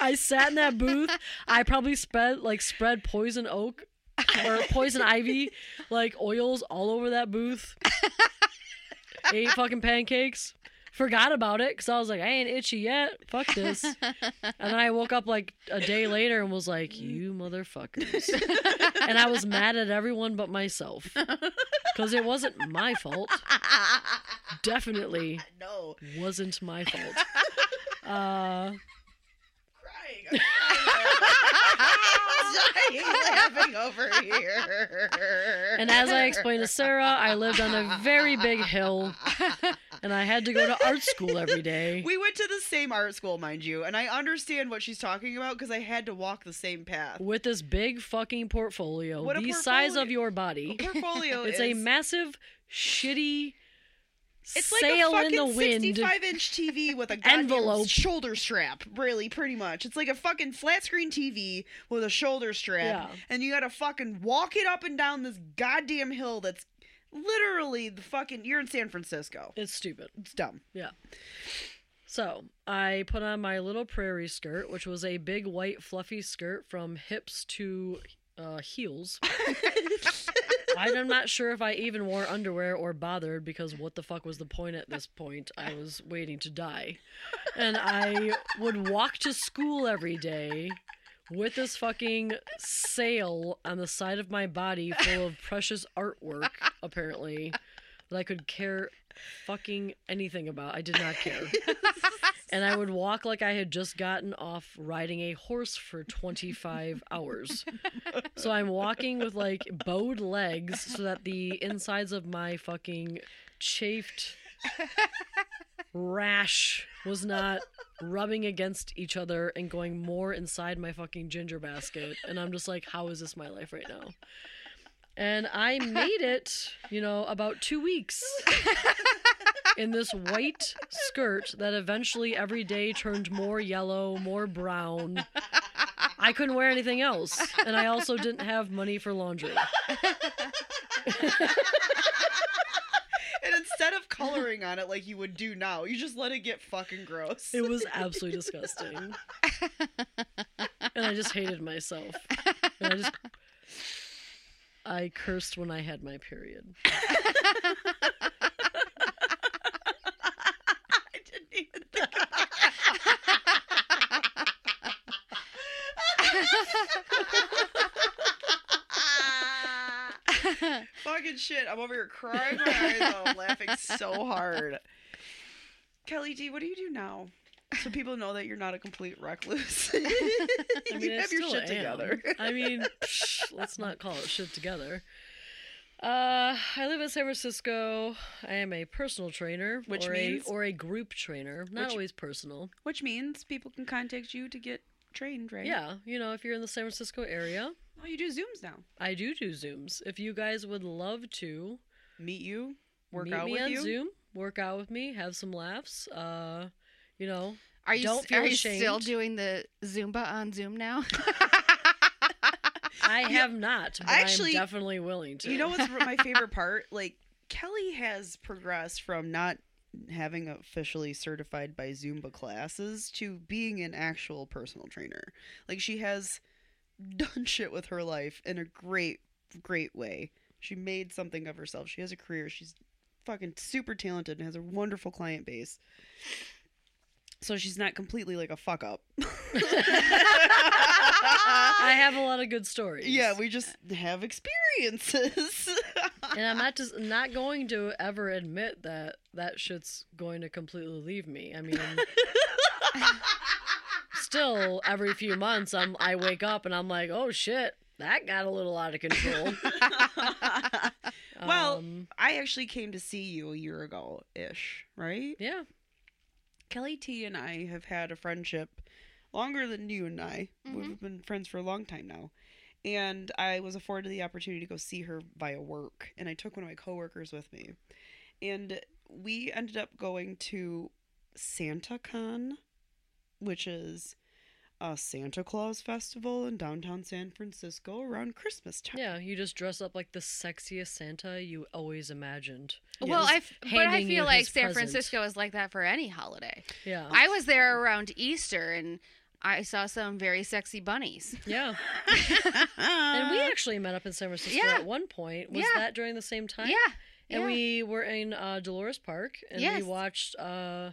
I sat in that booth. I probably spread like spread poison oak or poison ivy like oils all over that booth. Ate fucking pancakes. Forgot about it because I was like, I ain't itchy yet. Fuck this. And then I woke up like a day later and was like, you motherfuckers. And I was mad at everyone but myself because it wasn't my fault. Definitely no. wasn't my fault. Uh, Crying. Laughing over here. and as I explained to Sarah, I lived on a very big hill and I had to go to art school every day. We went to the same art school, mind you, and I understand what she's talking about because I had to walk the same path. with this big fucking portfolio, What a the size of your body. Portfolio It's is a massive, shitty it's like a fucking in the wind. 65 inch TV with a goddamn Envelope. shoulder strap, really, pretty much. It's like a fucking flat screen TV with a shoulder strap, Yeah. and you gotta fucking walk it up and down this goddamn hill that's literally the fucking. You're in San Francisco. It's stupid. It's dumb. Yeah. So I put on my little prairie skirt, which was a big white fluffy skirt from hips to uh, heels. I'm not sure if I even wore underwear or bothered because what the fuck was the point at this point? I was waiting to die. And I would walk to school every day with this fucking sail on the side of my body full of precious artwork, apparently, that I could care fucking anything about. I did not care. and I would walk like I had just gotten off riding a horse for 25 hours. So I'm walking with like bowed legs so that the insides of my fucking chafed rash was not rubbing against each other and going more inside my fucking ginger basket. And I'm just like, how is this my life right now? And I made it, you know, about two weeks in this white skirt that eventually every day turned more yellow, more brown. I couldn't wear anything else, and I also didn't have money for laundry. And instead of coloring on it like you would do now, you just let it get fucking gross. It was absolutely disgusting, and I just hated myself. And I just I cursed when I had my period. I didn't even think about Fucking shit. I'm over here crying my eyes out. I'm laughing so hard. Kelly T, what do you do now? So people know that you're not a complete recluse. you I mean, I have your shit am. together. I mean, psh, let's not call it shit together. Uh, I live in San Francisco. I am a personal trainer, Which or means? a or a group trainer. Not Which- always personal. Which means people can contact you to get trained, right? Yeah, you know, if you're in the San Francisco area, Oh, you do Zooms now. I do do Zooms. If you guys would love to Meet you, work meet out me with on you. Zoom, work out with me, have some laughs. Uh, you know, Are you Don't feel are you still doing the Zumba on Zoom now? I have not, but actually- I'm definitely willing to. You know what's my favorite part? Like Kelly has progressed from not having officially certified by Zumba classes to being an actual personal trainer. Like she has done shit with her life in a great great way. She made something of herself. She has a career. She's fucking super talented and has a wonderful client base. So she's not completely like a fuck up. I have a lot of good stories. Yeah, we just have experiences. and I'm not just not going to ever admit that that shit's going to completely leave me. I mean, still every few months, I'm I wake up and I'm like, oh shit, that got a little out of control. Well, Um, I actually came to see you a year ago ish, right? yeah, Kelly T and I have had a friendship longer than you and I. We've mm-hmm. been friends for a long time now. And I was afforded the opportunity to go see her via work. And I took one of my coworkers with me. And we ended up going to SantaCon, which is a Santa Claus festival in downtown San Francisco around Christmas time. yeah. You just dress up like the sexiest Santa you always imagined. well, I but I feel like San present. Francisco is like that for any holiday. Yeah, I was there around Easter and I saw some very sexy bunnies. yeah. And we actually met up in San Francisco Yeah. at one point. Was Yeah. that during the same time? Yeah. And yeah. we were in uh, Dolores Park and Yes. we watched. Uh,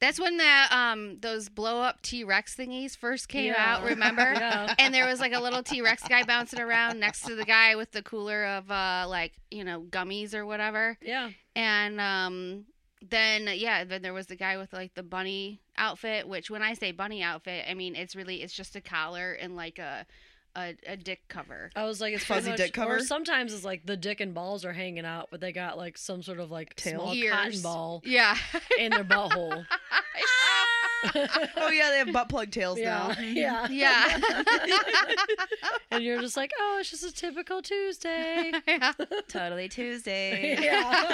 That's when the um those blow up T Rex thingies first came Yeah. out, remember? Yeah. And there was like a little T Rex guy bouncing around next to the guy with the cooler of uh like, you know, gummies or whatever. yeah, And um then yeah, then there was the guy with like the bunny outfit, which when I say bunny outfit, I mean it's really it's just a collar and like a a, a dick cover. I was like, it's Fuzzy much, dick cover? Or sometimes it's like the dick and balls are hanging out, but they got like some sort of like Tail? small Ears. cotton ball Yeah. in their butthole. oh yeah, they have butt plug tails yeah, now. yeah, yeah. And you're just like, oh, it's just a typical Tuesday. yeah. Totally Tuesday. yeah.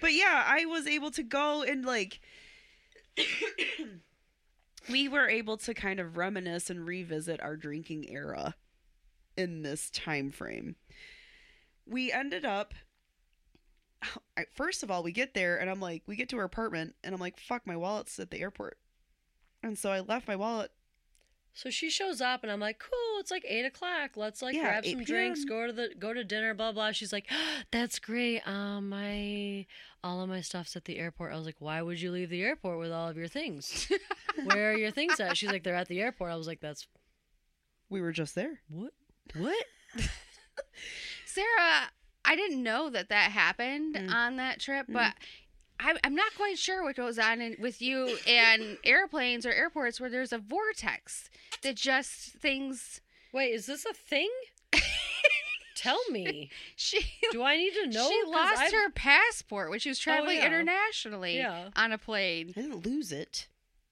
but yeah, I was able to go and like we were able to kind of reminisce and revisit our drinking era in this time frame. We ended up first of all, we get there and I'm like, we get to our apartment and I'm like, fuck, my wallet's at the airport. And so I left my wallet. So she shows up, and I'm like, "Cool, it's like eight o'clock. Let's like Yeah, grab some drinks, go to the go to dinner, blah blah." She's like, "That's great. Um, my all of my stuff's at the airport." I was like, "Why would you leave the airport with all of your things? Where are your things at?" She's like, "They're at the airport." I was like, "That's We were just there. what? What?" Sarah, I didn't know that that happened Mm. on that trip, Mm. But I, I'm not quite sure what goes on in, with you and airplanes or airports where there's a vortex that just things. Wait, is this a thing? Tell me. She Do I need to know? She lost I've- her passport when she was oh, traveling yeah. internationally Yeah. on a plane. I didn't lose it.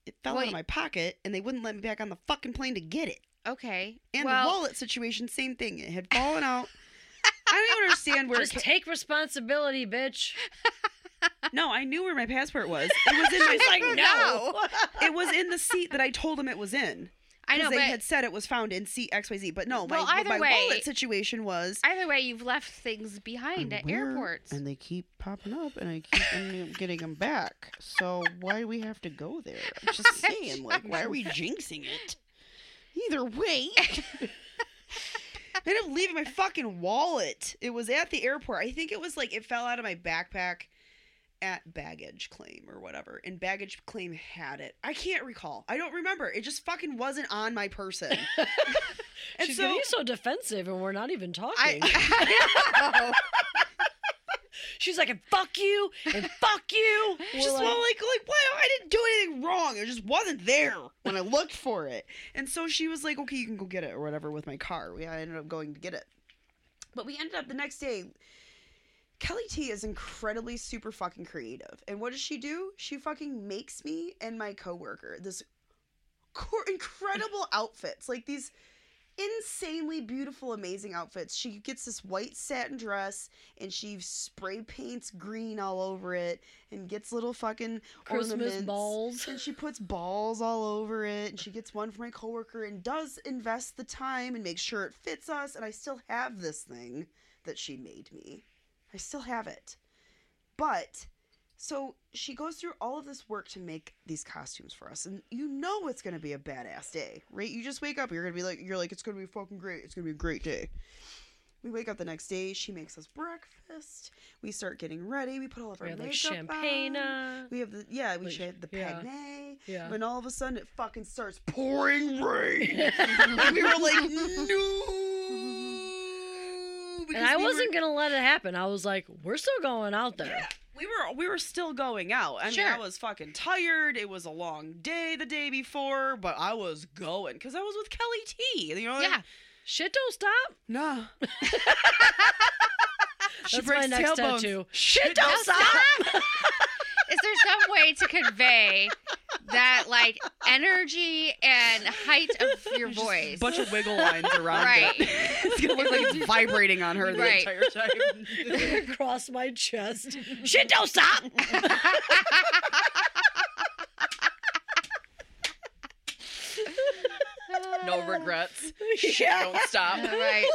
It fell Well, out of my pocket and they wouldn't let me back on the fucking plane to get it. Okay, And well, the wallet situation, same thing. It had fallen out. I don't even understand where Just it ca- take responsibility, bitch. no, I knew where my passport was. It was in my like, no. It was in the seat that I told him it was in. I know, they but had said it was found in seat XYZ. But no, Well, my, either my way- wallet situation was. either way, you've left things behind at airports. And they keep popping up, and I keep getting them back. So why do we have to go there? I'm just saying, like, why are we jinxing it? Either way. I ended up leaving my fucking wallet. It was at the airport. I think it was like it fell out of my backpack at baggage claim or whatever. And baggage claim had it. I can't recall. I don't remember. It just fucking wasn't on my person. And She's so- getting so defensive, and we're not even talking. I, She's like, and fuck you, and fuck you. We're just like, well, like, like, wow, I didn't do anything wrong. It just wasn't there when I looked for it. And so she was like, okay, you can go get it or whatever with my car. We I ended up going to get it. But we ended up the next day. Kelly T is incredibly super fucking creative. And what does she do? She fucking makes me and my coworker this cor- incredible outfits. Like these insanely beautiful, amazing outfits. She gets this white satin dress and she spray paints green all over it and gets little fucking Christmas ornaments. balls. And she puts balls all over it. And she gets one for my coworker and does invest the time and make sure it fits us. And I still have this thing that she made me. I still have it. But so she goes through all of this work to make these costumes for us, and you know it's gonna be a badass day, right? You just wake up, you're gonna be like, you're like, it's gonna be fucking great. It's gonna be a great day. We wake up the next day. She makes us breakfast. We start getting ready. We put all of our we like makeup champagne. on. uh, We have the yeah. We Like, had the yeah. penne. Yeah. When all of a sudden it fucking starts pouring rain, and we were like, no. And I we wasn't gonna let it happen. I was like, we're still going out there. we were we were still going out. I mean, I was fucking tired. It was a long day the day before, but I was going because I was with Kelly T. You know, yeah. Shit don't stop. she That's my next tailbones. tattoo. Shit Don't don't stop. stop. Is there some way to convey that like energy and height of your Just voice? bunch of wiggle lines around Right. it. it's gonna look like it's vibrating on her the Right. entire time. Across my chest. Shit don't stop. no regrets. Yeah. Don't stop. right.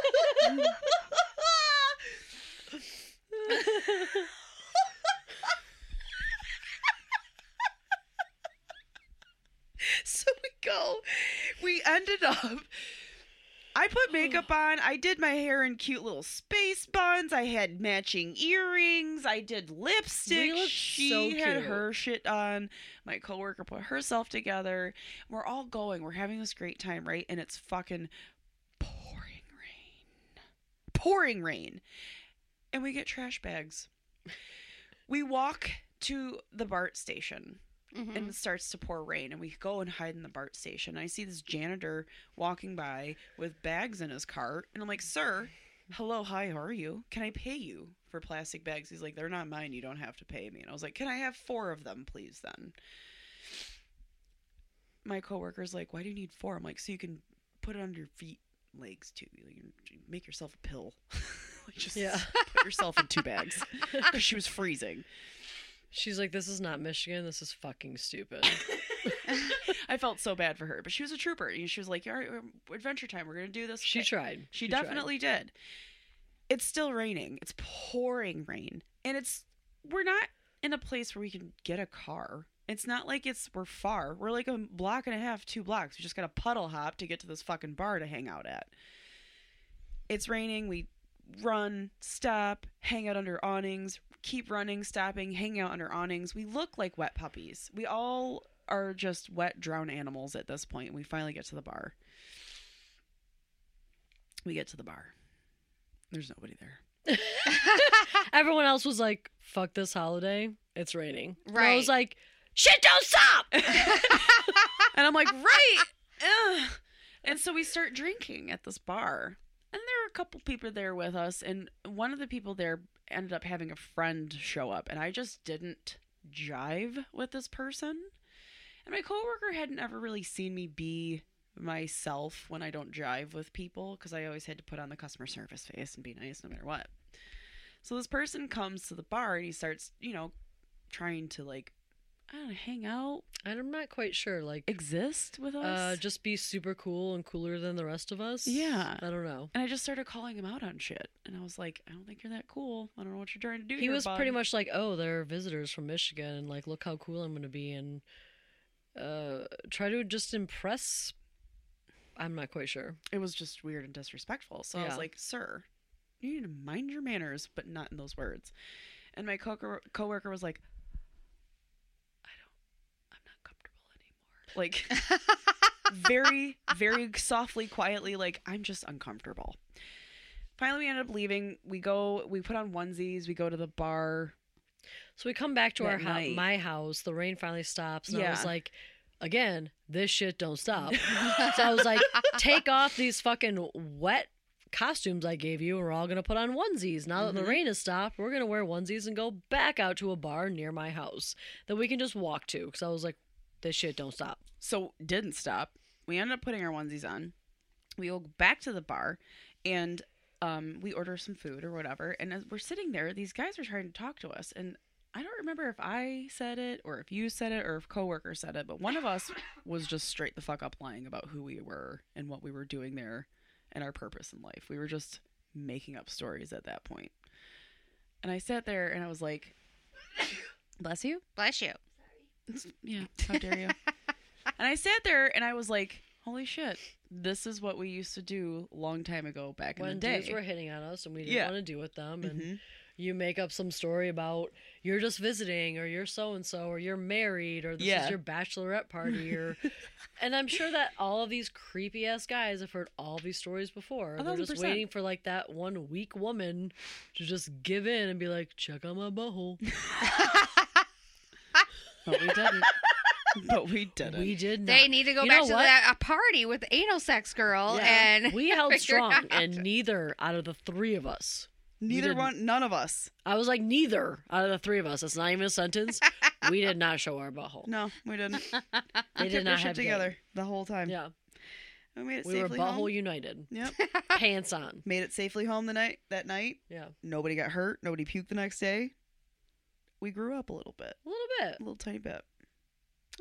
so we go. We ended up. I put makeup on. I did my hair in cute little space buns. I had matching earrings. I did lipstick. We she so had her shit on. My coworker put herself together. We're all going. We're having this great time, right? And it's fucking pouring rain. Pouring rain. And we get trash bags. We walk to the BART station Mhm. and it starts to pour rain and we go and hide in the BART station. I see this janitor walking by with bags in his cart and I'm like, "Sir, hello, hi, how are you? Can I pay you for plastic bags?" He's like, "They're not mine. You don't have to pay me." And I was like, "Can I have 4 of them, please then?" My coworker's like, "Why do you need 4?" I'm like, "So you can put it under your feet, legs too. You can make yourself a pill." like just Yeah. put yourself in two bags. 'Cause she was freezing. She's like, this is not Michigan. This is fucking stupid. I felt so bad for her, but she was a trooper. She was like, "All right, Adventure Time. We're gonna do this." She Okay." tried. She, tried. definitely did. It's still raining. It's pouring rain, and it's we're not in a place where we can get a car. It's not like it's we're far. We're like a block and a half, two blocks. We just got to puddle hop to get to this fucking bar to hang out at. It's raining. We run, stop, hang out under awnings, keep running, stopping, hang out under awnings. We look like wet puppies. We all are just wet, drowned animals at this point. We finally get to the bar. We get to the bar. There's nobody there. Everyone else was like, fuck this holiday. It's raining. And I was like, shit don't stop. And I'm like, right. Ugh. And so we start drinking at this bar. And there are a couple people there with us. And one of the people there ended up having a friend show up. And I just didn't jive with this person. And my coworker hadn't ever really seen me be myself when I don't jive with people because I always had to put on the customer service face and be nice no matter what. So this person comes to the bar and he starts, you know, trying to like I don't know, hang out, I'm not quite sure. Like, exist with us. uh, just be super cool and cooler than the rest of us. Yeah. I don't know. and I just started calling him out on shit. And I was like, I don't think you're that cool. I don't know what you're trying to do. He here, was bud." pretty much like, "Oh, they're visitors from Michigan, and like, look how cool I'm gonna be," and uh, try to just impress. I'm not quite sure. it was just weird and disrespectful. So I was like, "Sir, you need to mind your manners, but not in those words." And my co coworker was like, "I don't, I'm not comfortable anymore." Like very, very softly, quietly, like I'm just uncomfortable. Finally, we end up leaving. We go, we put on onesies. We go to the bar. So we come back to our house, my house. The rain finally stops, and I was like, "Again, this shit don't stop." so I was like, "Take off these fucking wet." Costumes I gave you, we're all gonna put on onesies. Now that the Mhm. rain has stopped, we're gonna wear onesies and go back out to a bar near my house that we can just walk to. Because I was like, this shit don't stop. So didn't stop. We ended up putting our onesies on. We go back to the bar, and um, we order some food or whatever. And as we're sitting there, these guys are trying to talk to us, and I don't remember if I said it or if you said it or if coworker said it, but one of us was just straight the fuck up lying about who we were and what we were doing there and our purpose in life. We were just making up stories at that point. And I sat there and I was like, "Bless you." Bless you. Yeah, how dare you? and I sat there and I was like, "Holy shit! This is what we used to do a long time ago back in the day." dudes were hitting on us and we didn't Yeah. want to deal with them, and Mhm. you make up some story about you're just visiting or you're so and so or you're married or this Yeah. is your bachelorette party or and I'm sure that all of these creepy ass guys have heard all these stories before. A They're just waiting for like that one weak woman to just give in and be like, check out my butthole. But we didn't. but we didn't. We did not. They need to go You back to that a party with the anal sex girl Yeah. and we held strong, out. and neither out of the three of us. Neither one, none of us. I was like, neither out of the three of us. That's not even a sentence. we did not show our butthole. No, we didn't. They we did not our shit have game. together the whole time. Yeah, we made it we were safely butthole home. united, Yep, pants on. made it safely home the night that night. Yeah, Nobody got hurt. Nobody puked the next day. We grew up a little bit, a little bit. a little tiny bit.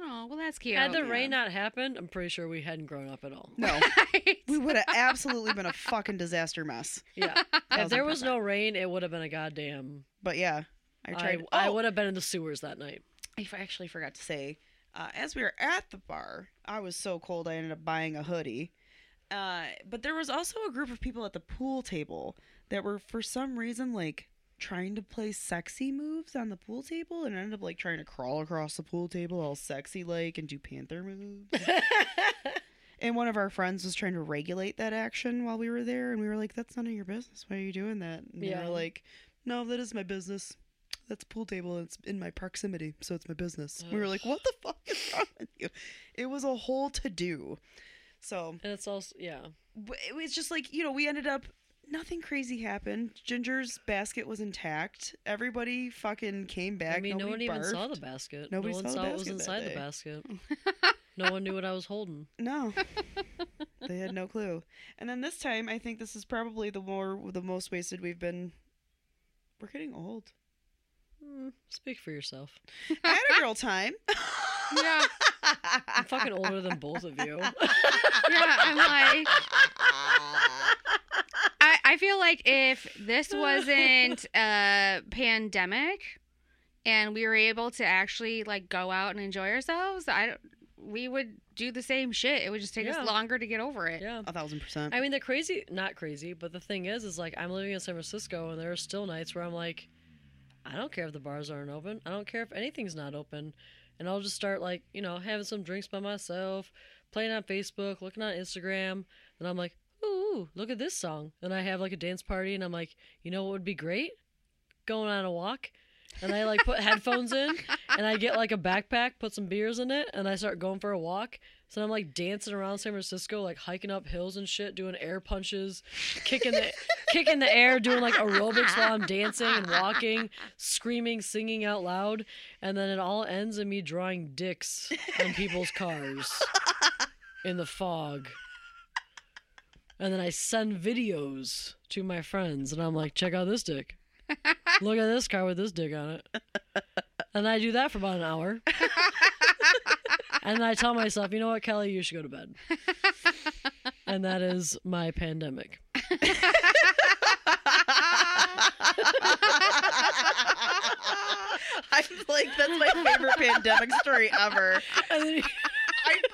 Oh, well, that's cute. Had the yeah. rain not happened, I'm pretty sure we hadn't grown up at all. No, Right. we would have absolutely been a fucking disaster mess. Yeah, if there was no rain, it would have been a goddamn. But yeah, I I, tried. I, oh, would have been in the sewers that night. I f- actually forgot to say, uh, as we were at the bar, I was so cold I ended up buying a hoodie. Uh, but there was also a group of people at the pool table that were, for some reason, like trying to play sexy moves on the pool table and ended up like trying to crawl across the pool table all sexy like and do panther moves. and one of our friends was trying to regulate that action while we were there, and we were like, "That's none of your business. Why are you doing that?" And they Yeah. were like, "No, that is my business." That's a pool table. It's in my proximity, so it's my business. We were like, "What the fuck is wrong with you?" It was a whole to do. So and it's also yeah. it was just like you know we ended up nothing crazy happened. Ginger's basket was intact. Everybody fucking came back. I mean, no one Nobody even saw the basket. Nobody no one saw the saw what was basket that inside the basket. no one knew what I was holding. No, they had no clue. And then this time, I think this is probably the more the most wasted we've been. We're getting old. Hmm, speak for yourself. I had a girl time. yeah, I'm fucking older than both of you. yeah. I'm like, I, I feel like if this wasn't a pandemic and we were able to actually like go out and enjoy ourselves, I don't- we would do the same shit. It would just take Yeah. us longer to get over it. yeah. A thousand percent. I mean, the crazy, not crazy, but the thing is, is like I'm living in San Francisco, and there are still nights where I'm like, I don't care if the bars aren't open. I don't care if anything's not open, and I'll just start like, you know, having some drinks by myself, playing on Facebook, looking on Instagram, and I'm like, ooh, look at this song, and I have like a dance party, and I'm like, you know what would be great? Going on a walk. And I like put headphones in, and I get like a backpack, put some beers in it, and I start going for a walk. So I'm like dancing around San Francisco, like hiking up hills and shit, doing air punches, kicking the kicking the air, doing like aerobics while I'm dancing and walking, screaming, singing out loud, and then it all ends in me drawing dicks on people's cars in the fog. And then I send videos to my friends, and I'm like, check out this dick. Look at this car with this dick on it. And I do that for about an hour. and then I tell myself, you know what, Kelly, you should go to bed. and that is my pandemic. I'm like, that's my favorite pandemic story ever.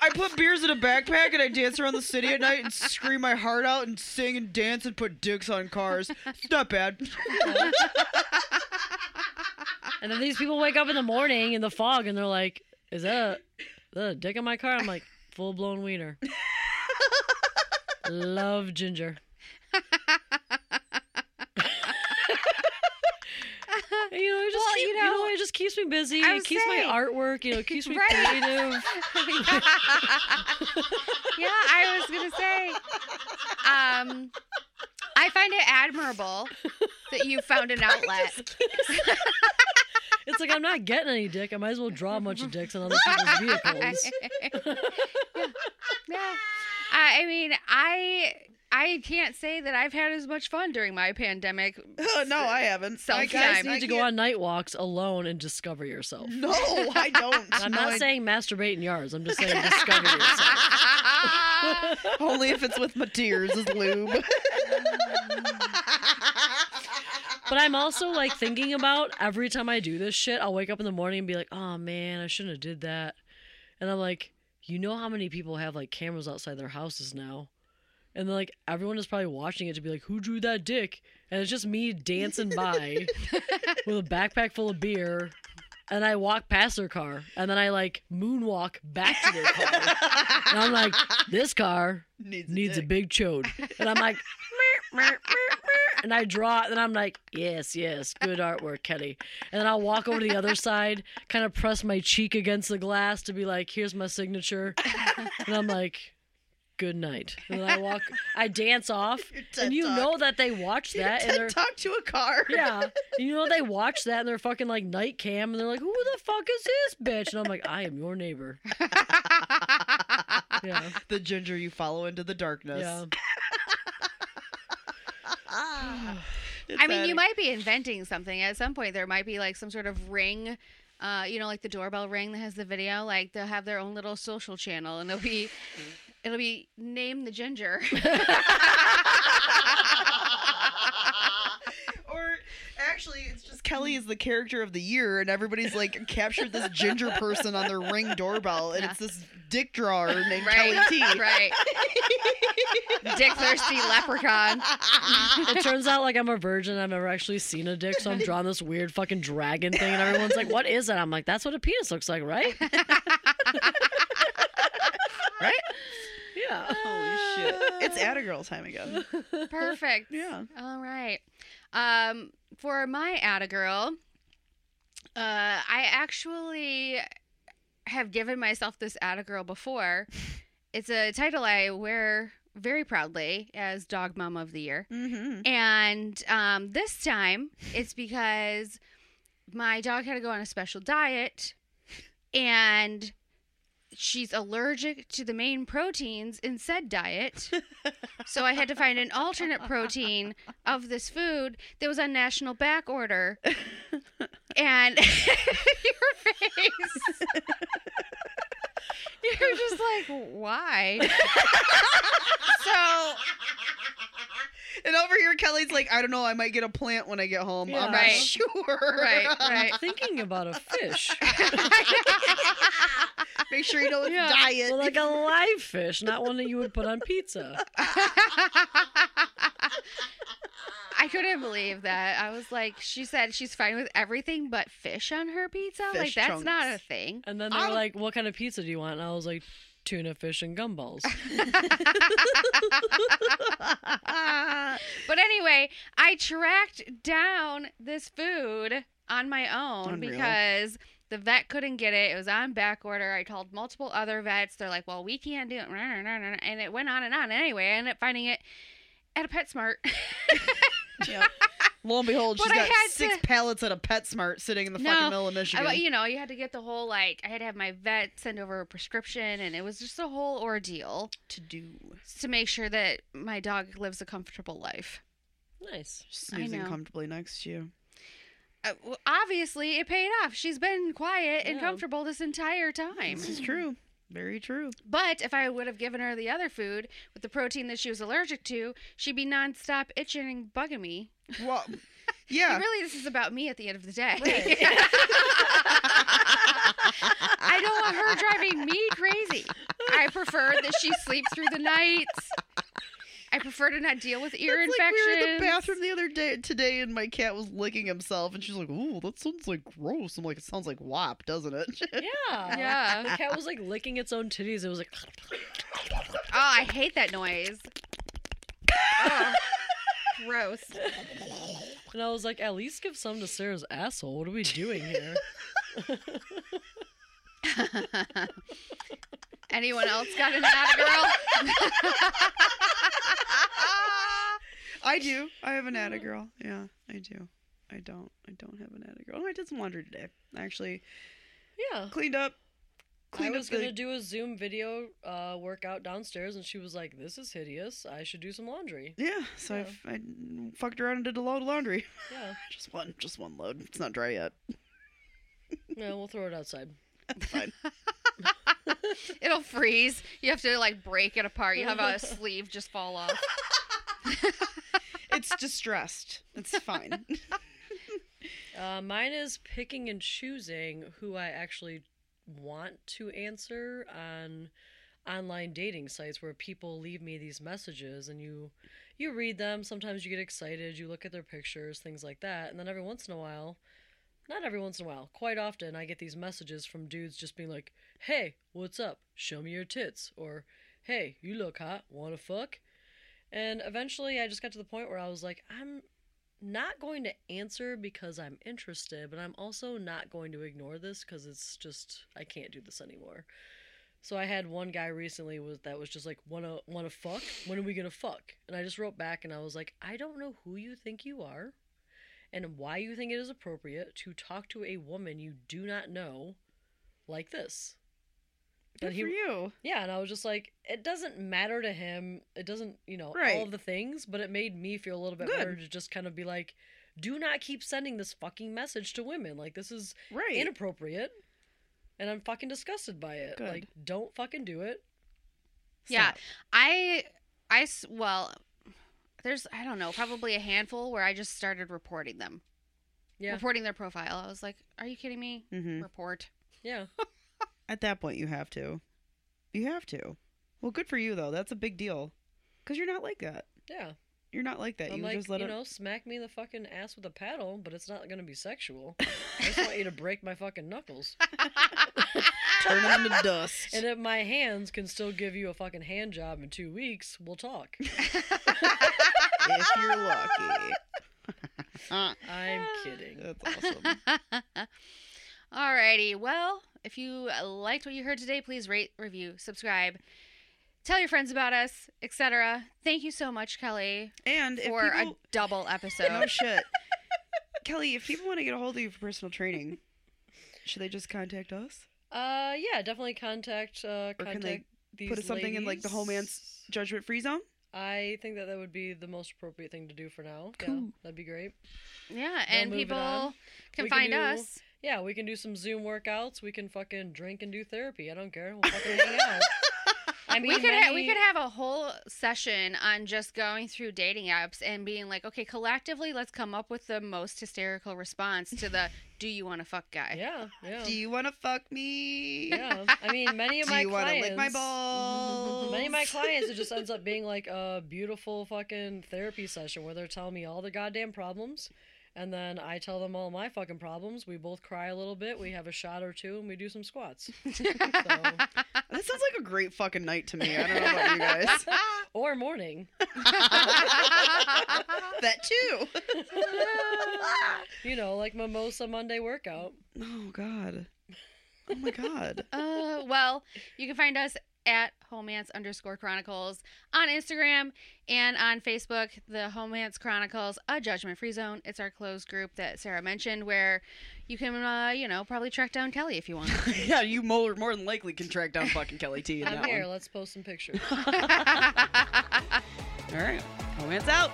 I, put beers in a backpack and I dance around the city at night and scream my heart out and sing and dance and put dicks on cars. It's not bad. And then these people wake up in the morning in the fog and they're like, "Is that a, is that a dick in my car?" I'm like, "Full blown wiener." Love ginger. You know, it just Well, keep- you you know, know, it just keeps me busy. It keeps saying- my artwork. You know, it keeps me Right. creative. yeah, I was gonna say. Um, I find it admirable that you found an outlet. It's like I'm not getting any dick. I might as well draw a bunch of dicks on other people's vehicles. yeah. yeah. I I mean, I I can't say that I've had as much fun during my pandemic. no, I haven't. Self I You guys time. can't- need to go on night walks alone and discover yourself. No, I don't. I'm No, not I- saying masturbate in yards. I'm just saying discover yourself. only if it's with my tears as lube. But I'm also like thinking about every time I do this shit, I'll wake up in the morning and be like, "Oh man, I shouldn't have did that." And I'm like, "You know how many people have like cameras outside their houses now?" And then like everyone is probably watching it to be like, "Who drew that dick?" And it's just me dancing by with a backpack full of beer. And I walk past their car, and then I like moonwalk back to their car. And I'm like, this car Needs, needs a big chode. And I'm like, and I draw it, and I'm like, yes, yes, good artwork, Kelly. And then I'll walk over to the other side, kind of press my cheek against the glass to be like, here's my signature. And I'm like, good night. And then I walk, I dance off, and you Talk. know that they watch Your that, and they're. talk to a car. Yeah, you know they watch that and they're fucking like night cam and they're like, "Who the fuck is this bitch?" And I'm like, "I am your neighbor." Yeah, The ginger you follow into the darkness. yeah. It's I mean, you might be inventing something. At some point, there might be like some sort of ring. Uh, you know, like the doorbell ring that has the video. Like they'll have their own little social channel, and it'll be, it'll be name the ginger. or actually, it's just Kelly is the character of the year, and everybody's like captured this ginger person on their ring doorbell, and Yeah. it's this dick drawer named right, Kelly T. right. Dick thirsty leprechaun. It turns out like I'm a virgin. I've never actually seen a dick, so I'm drawing this weird fucking dragon thing, and everyone's like, "What is that?" I'm like, "That's what a penis looks like, right?" Right? Yeah. Holy shit! It's Attagirl time again. Perfect. Yeah. All right. Um, for my Atta girl, uh, I actually have given myself this Atta girl before. It's a title I wear very proudly as Dog Mom of the Year. Mm-hmm. And um, this time, it's because my dog had to go on a special diet, and she's allergic to the main proteins in said diet. so I had to find an alternate protein of this food that was on national back order. And your face. You're just like, why? so And over here, Kelly's like, I don't know, I might get a plant when I get home. Yeah. I'm not Right. sure. Right, right. I'm thinking about a fish, Make sure you know it's Yeah. diet. well, like a live fish, not one that you would put on pizza. I couldn't believe that. I was like, she said she's fine with everything but fish on her pizza. like Fish that's not a thing. And then they I'll- were oh. like, "What kind of pizza do you want?" And I was like, "Tuna fish and gumballs." But anyway, I tracked down this food on my own Unreal. because the vet couldn't get it. It was on back order. I called multiple other vets. They're like, "Well, we can't do it," and it went on and on. Anyway, I ended up finding it at a PetSmart. Yep. Lo and behold, But she's I got had six to- pallets at a PetSmart sitting in the No, fucking middle of Michigan. I, you know, you had to get the whole like I had to have my vet send over a prescription, and it was just a whole ordeal to do. to make sure that my dog lives a comfortable life. nice. Snoozing comfortably next to you. Uh, well, obviously, it paid off. She's been quiet and Yeah. comfortable this entire time. This is true. Very true. But if I would have given her the other food with the protein that she was allergic to, she'd be nonstop itching and bugging me. Well, yeah. Really, this is about me at the end of the day. I don't want her driving me crazy. I prefer that she sleep through the nights. I prefer to not deal with ear It's infections. like we were in the bathroom the other day today, and my cat was licking himself, and she's like, "Ooh, that sounds like gross." I'm like, "It sounds like WAP, doesn't it?" Yeah. Yeah. The cat was like licking its own titties. It was like, Oh, I hate that noise. Ugh. Gross. and I was like, at least give some to Sarah's asshole. What are we doing here? Anyone else got an atta girl? I do. I have an Atta girl. Yeah, I do. I don't. I don't have an Atta girl. Oh, I did some laundry today. I actually Yeah. cleaned up. I Cleaned was up gonna do a Zoom video uh, workout downstairs, and she was like, "This is hideous. I should do some laundry." Yeah, so Yeah. I've, I fucked around and did a load of laundry. Yeah. Just one, just one load. It's not dry yet. No, we'll throw it outside. It's fine. It'll freeze. You have to like break it apart. You have a sleeve just fall off. it's distressed. It's fine. Uh, mine is picking and choosing who I actually want to answer on online dating sites where people leave me these messages and you you read them. Sometimes you get excited you look at their pictures things like that. And then every once in a while not every once in a while quite often i get these messages from dudes just being like hey what's up? Show me your tits or hey you look hot. Wanna fuck and eventually i just got to the point where i was like i'm not going to answer because I'm interested, but I'm also not going to ignore this because it's just I can't do this anymore. So I had one guy recently was that was just like wanna wanna fuck? When are we gonna fuck? And I just wrote back and I was like, I don't know who you think you are, and why you think it is appropriate to talk to a woman you do not know like this. Good And he- for you. Yeah, and I was just like, it doesn't matter to him. It doesn't, you know, all of the things, but it made me feel a little bit Good. better to just kind of be like, do not keep sending this fucking message to women. Like, this is Right. inappropriate. And I'm fucking disgusted by it. Good. Like, don't fucking do it. Yeah. Stop. I, I, s- well, there's, I don't know, probably a handful where I just started reporting them. Yeah. Reporting their profile. I was like, are you kidding me? Mhm. Report. Yeah. At that point, you have to. You have to. Well, good for you though. That's a big deal. Because you're not like that. Yeah. You're not like that. I'm you like, just let you it. know, smack me in the fucking ass with a paddle, but it's not gonna be sexual. I just want you to break my fucking knuckles. Turn them into dust. And if my hands can still give you a fucking hand job in two weeks, we'll talk. if you're lucky. I'm kidding. That's awesome. Alrighty. Well, if you liked what you heard today, please rate, review, subscribe, tell your friends about us, etc. Thank you so much, Kelly, And if for people, a double episode. no shit, Kelly, if people want to get a hold of you for personal training, should they just contact us? Uh, yeah, definitely contact. Uh, Or can they these put something in, like, the Homance. Judgment free zone. I think that that would be the most appropriate thing to do for now. Yeah, that'd be great. yeah, and people can We can find do- us. Yeah, we can do some Zoom workouts. We can fucking drink and do therapy. I don't care. We'll fucking hang out. I mean, we could ha- we could have a whole session on just going through dating apps and being like, okay, collectively, let's come up with the most hysterical response to the "Do you want to fuck?" guy. Yeah, yeah, Do you want to fuck me? yeah. I mean, many of Do my you want to clients. lick my balls? Many of my clients, it just ends up being like a beautiful fucking therapy session where they're telling me all their goddamn problems. And then I tell them all my fucking problems. We both cry a little bit. We have a shot or two and we do some squats. So, That sounds like a great fucking night to me. I don't know about you guys. or morning. that too. You know, like Mimosa Monday workout. Oh God. Oh my God. Uh, well, you can find us at Homance underscore Chronicles on Instagram and on Facebook. The Homance Chronicles, a judgment free zone. It's our closed group that Sarah mentioned, where you can, uh, you know, probably track down Kelly if you want. yeah, you more more than likely can track down fucking Kelly T in I'm that here. one. Let's post some pictures. All right, Homance out.